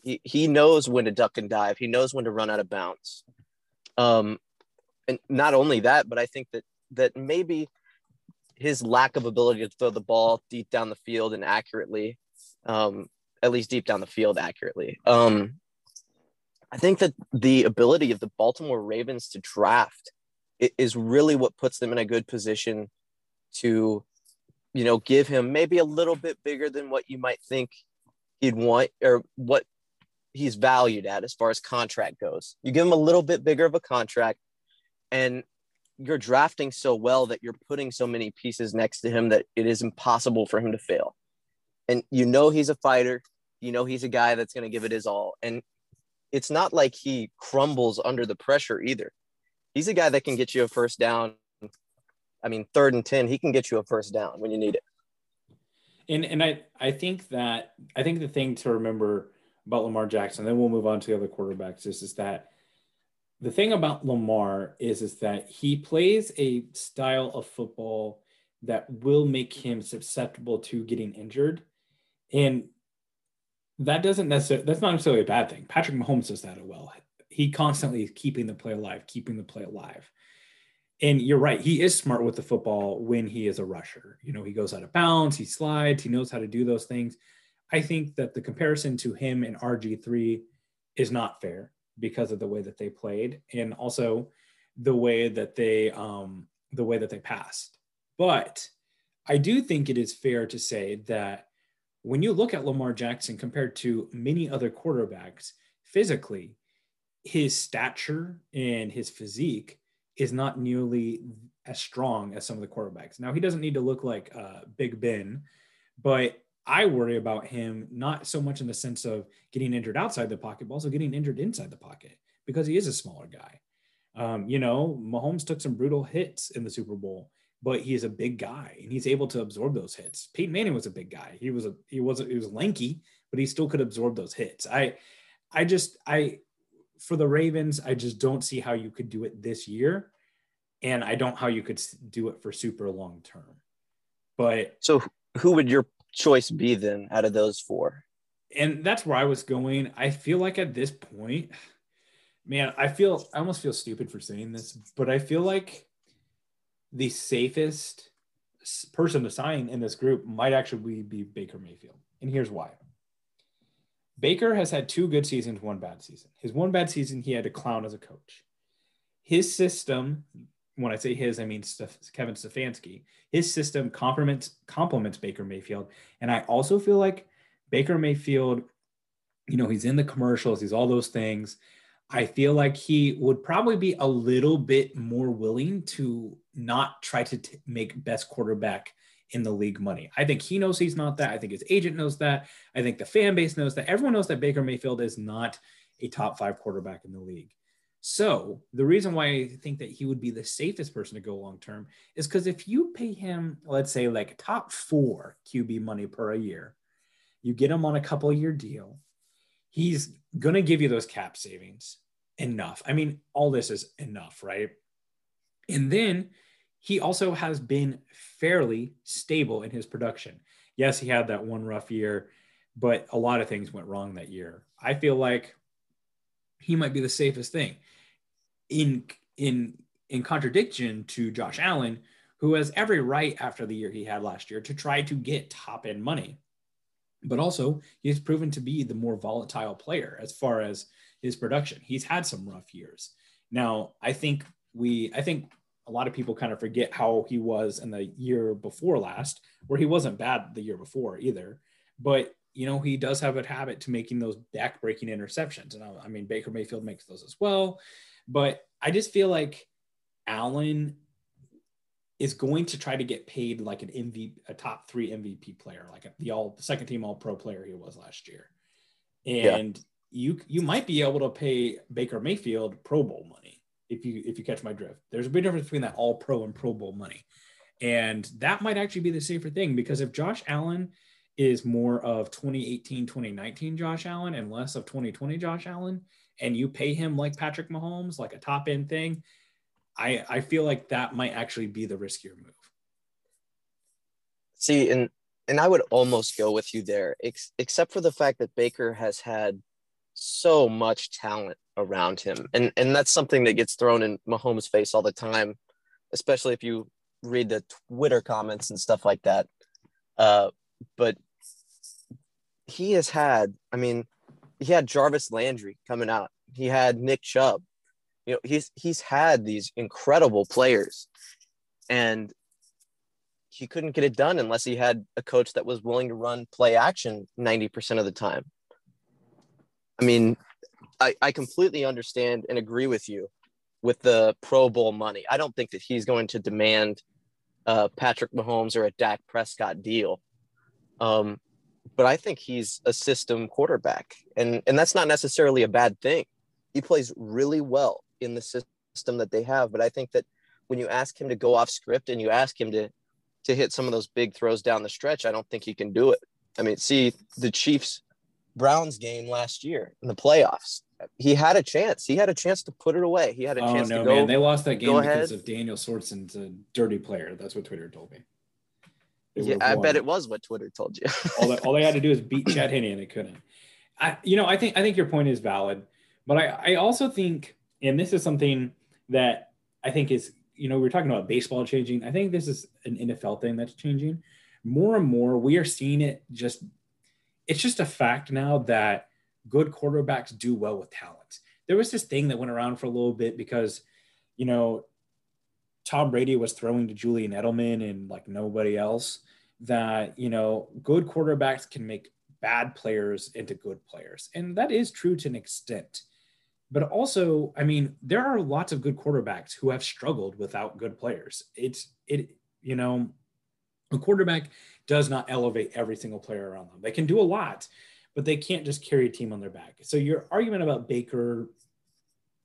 He, he knows when to duck and dive. He knows when to run out of bounds. Um, and not only that, but I think that that maybe his lack of ability to throw the ball deep down the field and accurately, um, at least deep down the field accurately. Um, I think that the ability of the Baltimore Ravens to draft is really what puts them in a good position to you know, give him maybe a little bit bigger than what you might think he'd want or what he's valued at as far as contract goes. You give him a little bit bigger of a contract and you're drafting so well that you're putting so many pieces next to him that it is impossible for him to fail. And you know he's a fighter, you know he's a guy that's going to give it his all and it's not like he crumbles under the pressure either. He's a guy that can get you a first down I mean, third and 10, he can get you a first down when you need it. And, and I, I think that, I think the thing to remember about Lamar Jackson. Then we'll move on to the other quarterbacks. Is is that the thing about Lamar is is that he plays a style of football that will make him susceptible to getting injured, and that doesn't necessarily that's not necessarily a bad thing. Patrick Mahomes does that well. He constantly is keeping the play alive, keeping the play alive. And you're right, he is smart with the football when he is a rusher. You know, he goes out of bounds, he slides, he knows how to do those things. I think that the comparison to him and RG3 is not fair because of the way that they played and also the way that they um the way that they passed. But I do think it is fair to say that when you look at Lamar Jackson compared to many other quarterbacks physically, his stature and his physique is not nearly as strong as some of the quarterbacks. Now, he doesn't need to look like uh, Big Ben, but I worry about him not so much in the sense of getting injured outside the pocket, but also getting injured inside the pocket because he is a smaller guy. Um, you know, Mahomes took some brutal hits in the Super Bowl, but he is a big guy and he's able to absorb those hits. Peyton Manning was a big guy. He was a he was he was lanky, but he still could absorb those hits. I I just I for the Ravens, I just don't see how you could do it this year, and I don't how you could do it for super long term. But so, who would your choice be then out of those four? And that's where I was going. I feel like at this point, man, I feel I almost feel stupid for saying this, but I feel like the safest person to sign in this group might actually be Baker Mayfield. And here's why. Baker has had two good seasons, one bad season. His one bad season, he had to clown as a coach. His system, when I say his, I mean Kevin Stefanski. His system complements complements Baker Mayfield, and I also feel like Baker Mayfield, you know, he's in the commercials, he's all those things. I feel like he would probably be a little bit more willing to not try to t- make best quarterback in the league money. I think he knows he's not that. I think his agent knows that. I think the fan base knows that. Everyone knows that Baker Mayfield is not a top five quarterback in the league. So the reason why I think that he would be the safest person to go long term is because if you pay him, let's say like top four QB money per a year, you get him on a couple year deal, he's gonna give you those cap savings enough. I mean, all this is enough, right? And then he also has been fairly stable in his production. Yes, he had that one rough year, but a lot of things went wrong that year. I feel like he might be the safest thing. In in in contradiction to Josh Allen, who has every right after the year he had last year to try to get top end money. But also, he's proven to be the more volatile player as far as his production. He's had some rough years. Now, I think we I think a lot of people kind of forget how he was in the year before last, where he wasn't bad the year before either. But you know, he does have a habit to making those back-breaking interceptions, and I, I mean Baker Mayfield makes those as well. But I just feel like Allen is going to try to get paid like an MVP, a top three MVP player, like a, the all the second team All Pro player he was last year, and yeah. you you might be able to pay Baker Mayfield Pro Bowl money if you if you catch my drift. There's a big difference between that all pro and pro bowl money. And that might actually be the safer thing because if Josh Allen is more of 2018, 2019 Josh Allen and less of 2020 Josh Allen, and you pay him like Patrick Mahomes, like a top end thing, I, I feel like that might actually be the riskier move. See, and and I would almost go with you there, ex- except for the fact that Baker has had so much talent around him. And and that's something that gets thrown in Mahomes' face all the time, especially if you read the Twitter comments and stuff like that. Uh, but he has had, I mean, he had Jarvis Landry coming out. He had Nick Chubb. You know, he's he's had these incredible players. And he couldn't get it done unless he had a coach that was willing to run play action 90% of the time. I mean, I, I completely understand and agree with you with the Pro Bowl money. I don't think that he's going to demand uh, Patrick Mahomes or a Dak Prescott deal. Um, but I think he's a system quarterback, and and that's not necessarily a bad thing. He plays really well in the system that they have. But I think that when you ask him to go off script and you ask him to to hit some of those big throws down the stretch, I don't think he can do it. I mean, see the Chiefs Browns game last year in the playoffs. He had a chance. He had a chance to put it away. He had a oh, chance no, to go. man. They lost that game because ahead. of Daniel Sorensen's a dirty player. That's what Twitter told me. Yeah, I bet it was what Twitter told you. <laughs> all, they, all they had to do is beat <coughs> Chad Henne and they couldn't. I, you know, I think I think your point is valid, but I, I also think, and this is something that I think is, you know, we we're talking about baseball changing. I think this is an NFL thing that's changing. More and more, we are seeing it just. It's just a fact now that good quarterbacks do well with talent. There was this thing that went around for a little bit because, you know, Tom Brady was throwing to Julian Edelman and like nobody else that you know good quarterbacks can make bad players into good players. And that is true to an extent. But also i mean there are lots of good quarterbacks who have struggled without good players. It's it you know a quarterback does not elevate every single player around them they can do a lot but they can't just carry a team on their back so your argument about baker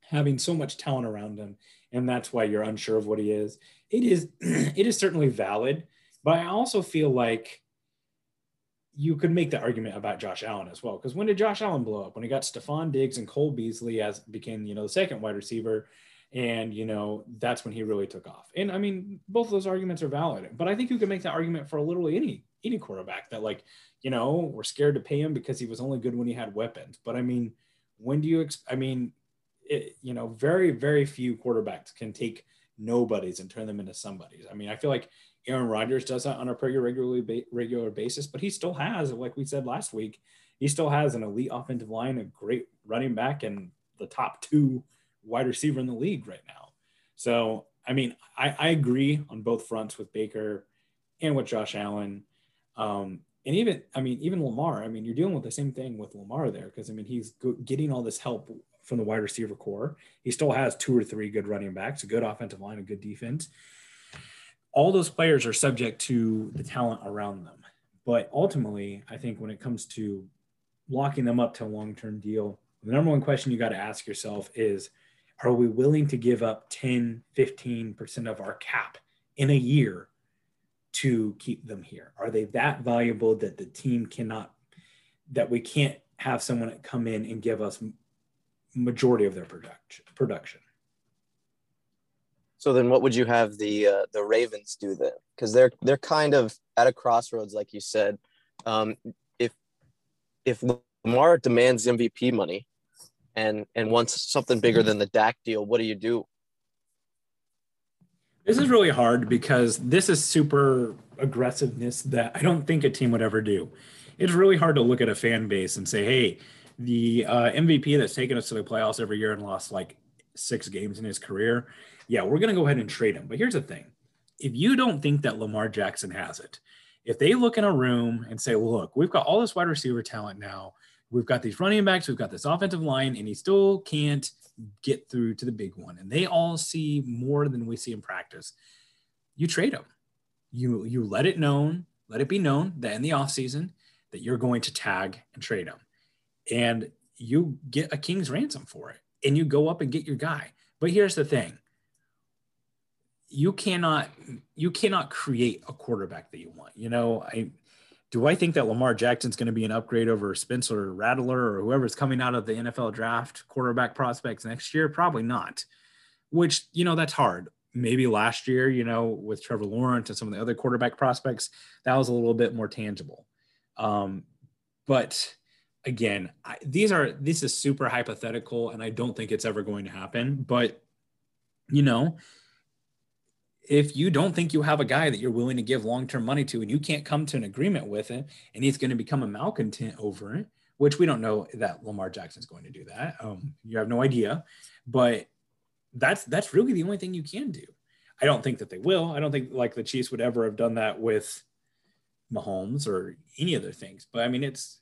having so much talent around him and that's why you're unsure of what he is it is <clears throat> it is certainly valid but I also feel like you could make the argument about Josh Allen as well. Because when did Josh Allen blow up? When he got Stefon Diggs and Cole Beasley as became, you know, the second wide receiver. And, you know, that's when he really took off. And I mean, both of those arguments are valid. But I think you can make that argument for literally any any quarterback that like, you know, we're scared to pay him because he was only good when he had weapons. But I mean, when do you ex- I mean, it, you know, very, very few quarterbacks can take nobodies and turn them into somebodies. I mean, I feel like Aaron Rodgers does that on a pretty regularly regular basis, but he still has, like we said last week, he still has an elite offensive line, a great running back, and the top two wide receiver in the league right now. So, I mean, I, I agree on both fronts with Baker and with Josh Allen. Um, and even, I mean, even Lamar, I mean, you're dealing with the same thing with Lamar there because, I mean, he's getting all this help from the wide receiver corps. He still has two or three good running backs, a good offensive line, a good defense all those players are subject to the talent around them. But ultimately, I think when it comes to locking them up to a long term deal, the number one question you got to ask yourself is are we willing to give up 10, 15% of our cap in a year to keep them here? Are they that valuable that the team cannot, that we can't have someone come in and give us majority of their production production? So then, what would you have the uh, the Ravens do then? Because they're they're kind of at a crossroads, like you said. Um, if if Lamar demands MVP money, and and wants something bigger than the Dak deal, what do you do? This is really hard because this is super aggressiveness that I don't think a team would ever do. It's really hard to look at a fan base and say, "Hey, the uh, MVP that's taken us to the playoffs every year and lost like six games in his career, yeah, we're going to go ahead and trade him." But here's the thing: if you don't think that Lamar Jackson has it, if they look in a room and say, "Look, we've got all this wide receiver talent now, we've got these running backs, we've got this offensive line, and he still can't get through to the big one," and they all see more than we see in practice, you trade him. You you let it known, let it be known that in the offseason that you're going to tag and trade him, and you get a king's ransom for it, and you go up and get your guy. But here's the thing you cannot you cannot create a quarterback that you want. You know, I do I think that Lamar Jackson's going to be an upgrade over Spencer Rattler or whoever's coming out of the NFL draft quarterback prospects next year? Probably not. Which, you know, that's hard. Maybe last year, you know, with Trevor Lawrence and some of the other quarterback prospects, that was a little bit more tangible. Um, but again, I, these are this is super hypothetical, and I don't think it's ever going to happen. But you know, if you don't think you have a guy that you're willing to give long-term money to and you can't come to an agreement with it and he's going to become a malcontent over it which we don't know that lamar jackson's going to do that um, you have no idea but that's that's really the only thing you can do. I don't think that they will. I don't think like the chiefs would ever have done that with mahomes or any other things but i mean it's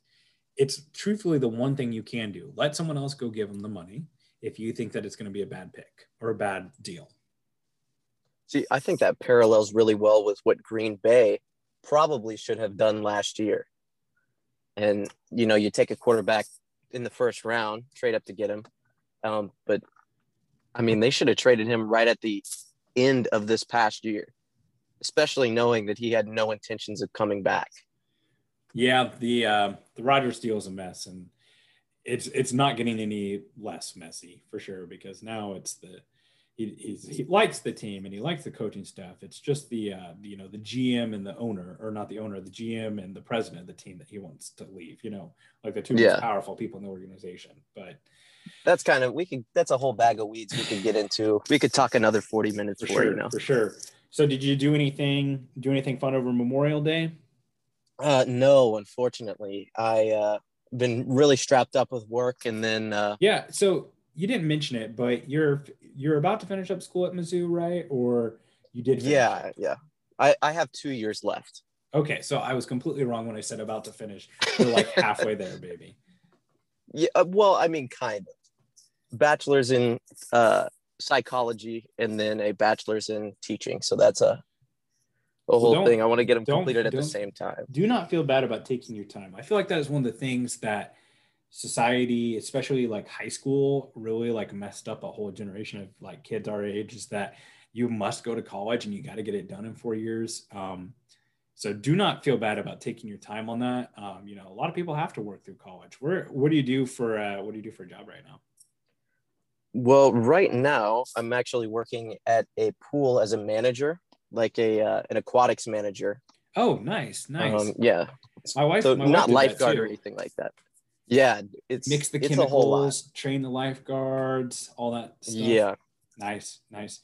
it's truthfully the one thing you can do. Let someone else go give them the money if you think that it's going to be a bad pick or a bad deal See, I think that parallels really well with what Green Bay probably should have done last year. And you know, you take a quarterback in the first round, trade up to get him. Um, but I mean, they should have traded him right at the end of this past year, especially knowing that he had no intentions of coming back. Yeah, the uh, the Rodgers deal is a mess, and it's it's not getting any less messy for sure because now it's the he, he likes the team and he likes the coaching staff. It's just the uh, you know the GM and the owner, or not the owner, the GM and the president of the team that he wants to leave. You know, like the two yeah. most powerful people in the organization. But that's kind of we could. That's a whole bag of weeds we could get into. We could talk another forty minutes for, for sure. You know, for sure. So, did you do anything? Do anything fun over Memorial Day? Uh, no, unfortunately, I uh, been really strapped up with work, and then uh, yeah. So you didn't mention it, but you're you're about to finish up school at Mizzou, right? Or you did? Yeah, yeah. I I have two years left. Okay, so I was completely wrong when I said about to finish. You're like <laughs> halfway there, baby. Yeah, uh, well, I mean, kind of. Bachelor's in uh, psychology, and then a bachelor's in teaching. So that's a a whole thing. I want to get them completed at the same time. Do not feel bad about taking your time. I feel like that is one of the things that society, especially like high school, really like messed up a whole generation of like kids our age is that you must go to college and you got to get it done in four years. Um, so do not feel bad about taking your time on that. Um, you know, a lot of people have to work through college. Where, what do you do for, uh, what do you do for a job right now? Well, right now I'm actually working at a pool as a manager, like a uh, an aquatics manager. Oh, nice, nice. Um, yeah, my wife. So my not lifeguard or anything like that. Yeah, it's mix the it's chemicals, train the lifeguards, all that stuff. Yeah. Nice, nice.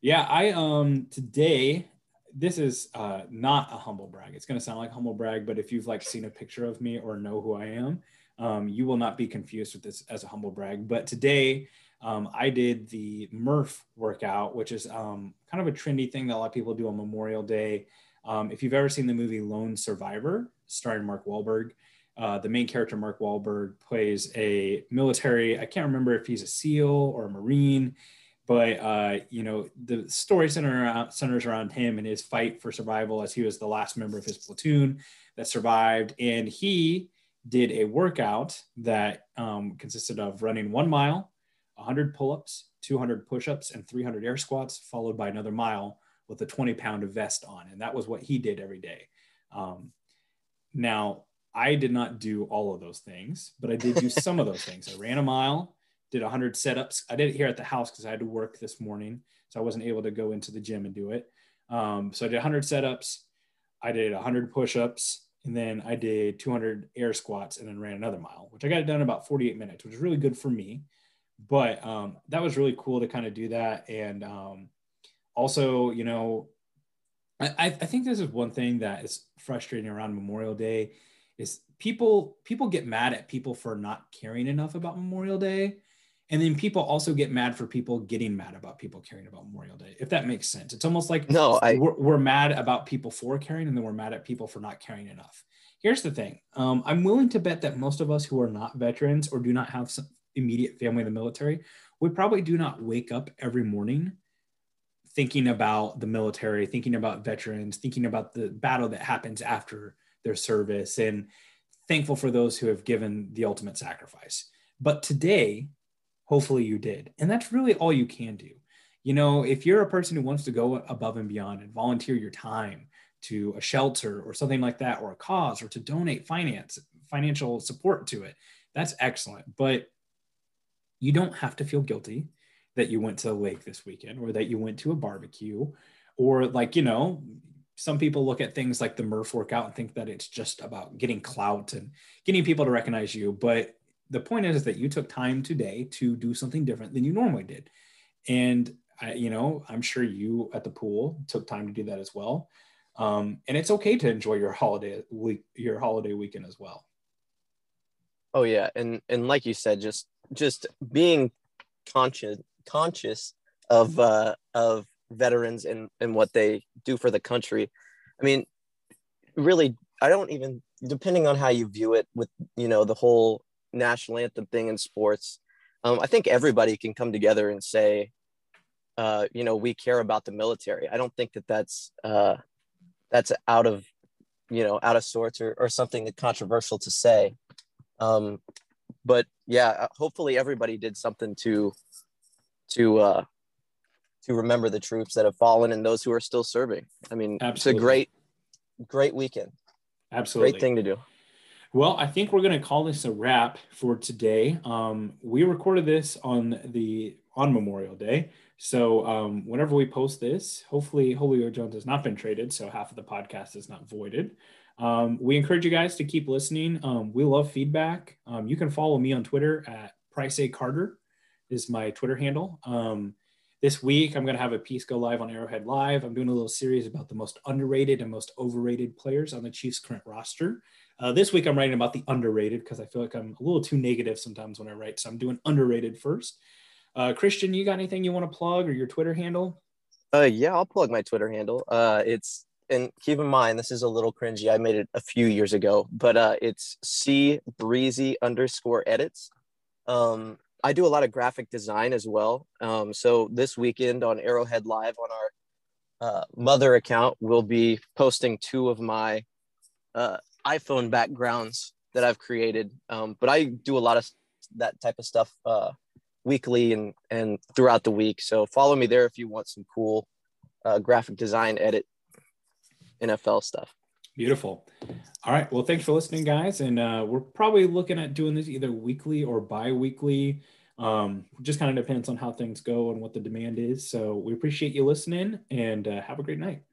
Yeah, I um today this is uh not a humble brag. It's gonna sound like humble brag, but if you've like seen a picture of me or know who I am, um, you will not be confused with this as a humble brag. But today um, I did the Murph workout, which is um, kind of a trendy thing that a lot of people do on Memorial Day. Um, if you've ever seen the movie Lone Survivor, starring Mark Wahlberg, uh, the main character, Mark Wahlberg, plays a military. I can't remember if he's a SEAL or a Marine, but uh, you know the story center around, centers around him and his fight for survival, as he was the last member of his platoon that survived, and he did a workout that um, consisted of running one mile, 100 pull-ups, 200 push-ups, and 300 air squats, followed by another mile with a 20 pound vest on, and that was what he did every day. Um, now I did not do all of those things, but I did do some of those things. I <laughs> ran a mile, did 100 setups. I did it here at the house because I had to work this morning, so I wasn't able to go into the gym and do it. Um, so I did 100 setups, I did 100 push-ups, and then I did 200 air squats, and then ran another mile, which I got it done in about 48 minutes, which is really good for me. But um, that was really cool to kind of do that, and um, also, you know, I, I think this is one thing that is frustrating around Memorial Day is people people get mad at people for not caring enough about Memorial Day. And then people also get mad for people getting mad about people caring about Memorial Day, if that makes sense. It's almost like no, I, we're, we're mad about people for caring, and then we're mad at people for not caring enough. Here's the thing um, I'm willing to bet that most of us who are not veterans or do not have some immediate family in the military, we probably do not wake up every morning thinking about the military, thinking about veterans, thinking about the battle that happens after their service and thankful for those who have given the ultimate sacrifice. But today, hopefully you did. And that's really all you can do. You know, if you're a person who wants to go above and beyond and volunteer your time to a shelter or something like that, or a cause, or to donate finance, financial support to it, that's excellent. But you don't have to feel guilty that you went to the lake this weekend or that you went to a barbecue or like, you know, some people look at things like the Murph workout and think that it's just about getting clout and getting people to recognize you. But the point is, that you took time today to do something different than you normally did. And I, you know, I'm sure you at the pool took time to do that as well. Um, and it's okay to enjoy your holiday week, your holiday weekend as well. Oh yeah, and and like you said, just just being conscious conscious of uh, of veterans and, and what they do for the country. I mean, really, I don't even, depending on how you view it with, you know, the whole national anthem thing in sports, um, I think everybody can come together and say, uh, you know, we care about the military. I don't think that that's, uh, that's out of, you know, out of sorts or, or something controversial to say. Um, but yeah, uh, hopefully everybody did something to, to, uh, to remember the troops that have fallen and those who are still serving. I mean, Absolutely. it's a great, great weekend. Absolutely. Great thing to do. Well, I think we're going to call this a wrap for today. Um, we recorded this on the on Memorial Day, so um, whenever we post this, hopefully Julio Jones has not been traded, so half of the podcast is not voided. Um, we encourage you guys to keep listening. Um, we love feedback. Um, you can follow me on Twitter at Price A Carter is my Twitter handle. This week, I'm going to have a piece go live on Arrowhead Live. I'm doing a little series about the most underrated and most overrated players on the Chiefs' current roster. Uh, this week, I'm writing about the underrated because I feel like I'm a little too negative sometimes when I write. So I'm doing underrated first. Uh, Christian, you got anything you want to plug or your Twitter handle? Uh, yeah, I'll plug my Twitter handle. Uh, it's and keep in mind this is a little cringy. I made it a few years ago, but uh, it's C breezy underscore edits. Um, I do a lot of graphic design as well. Um, so this weekend on Arrowhead Live on our uh, mother account, we'll be posting two of my uh, iPhone backgrounds that I've created. Um, but I do a lot of that type of stuff uh, weekly and and throughout the week. So follow me there if you want some cool uh, graphic design, edit, NFL stuff. Beautiful. All right. Well, thanks for listening, guys. And uh, we're probably looking at doing this either weekly or bi weekly. Um, just kind of depends on how things go and what the demand is. So we appreciate you listening and uh, have a great night.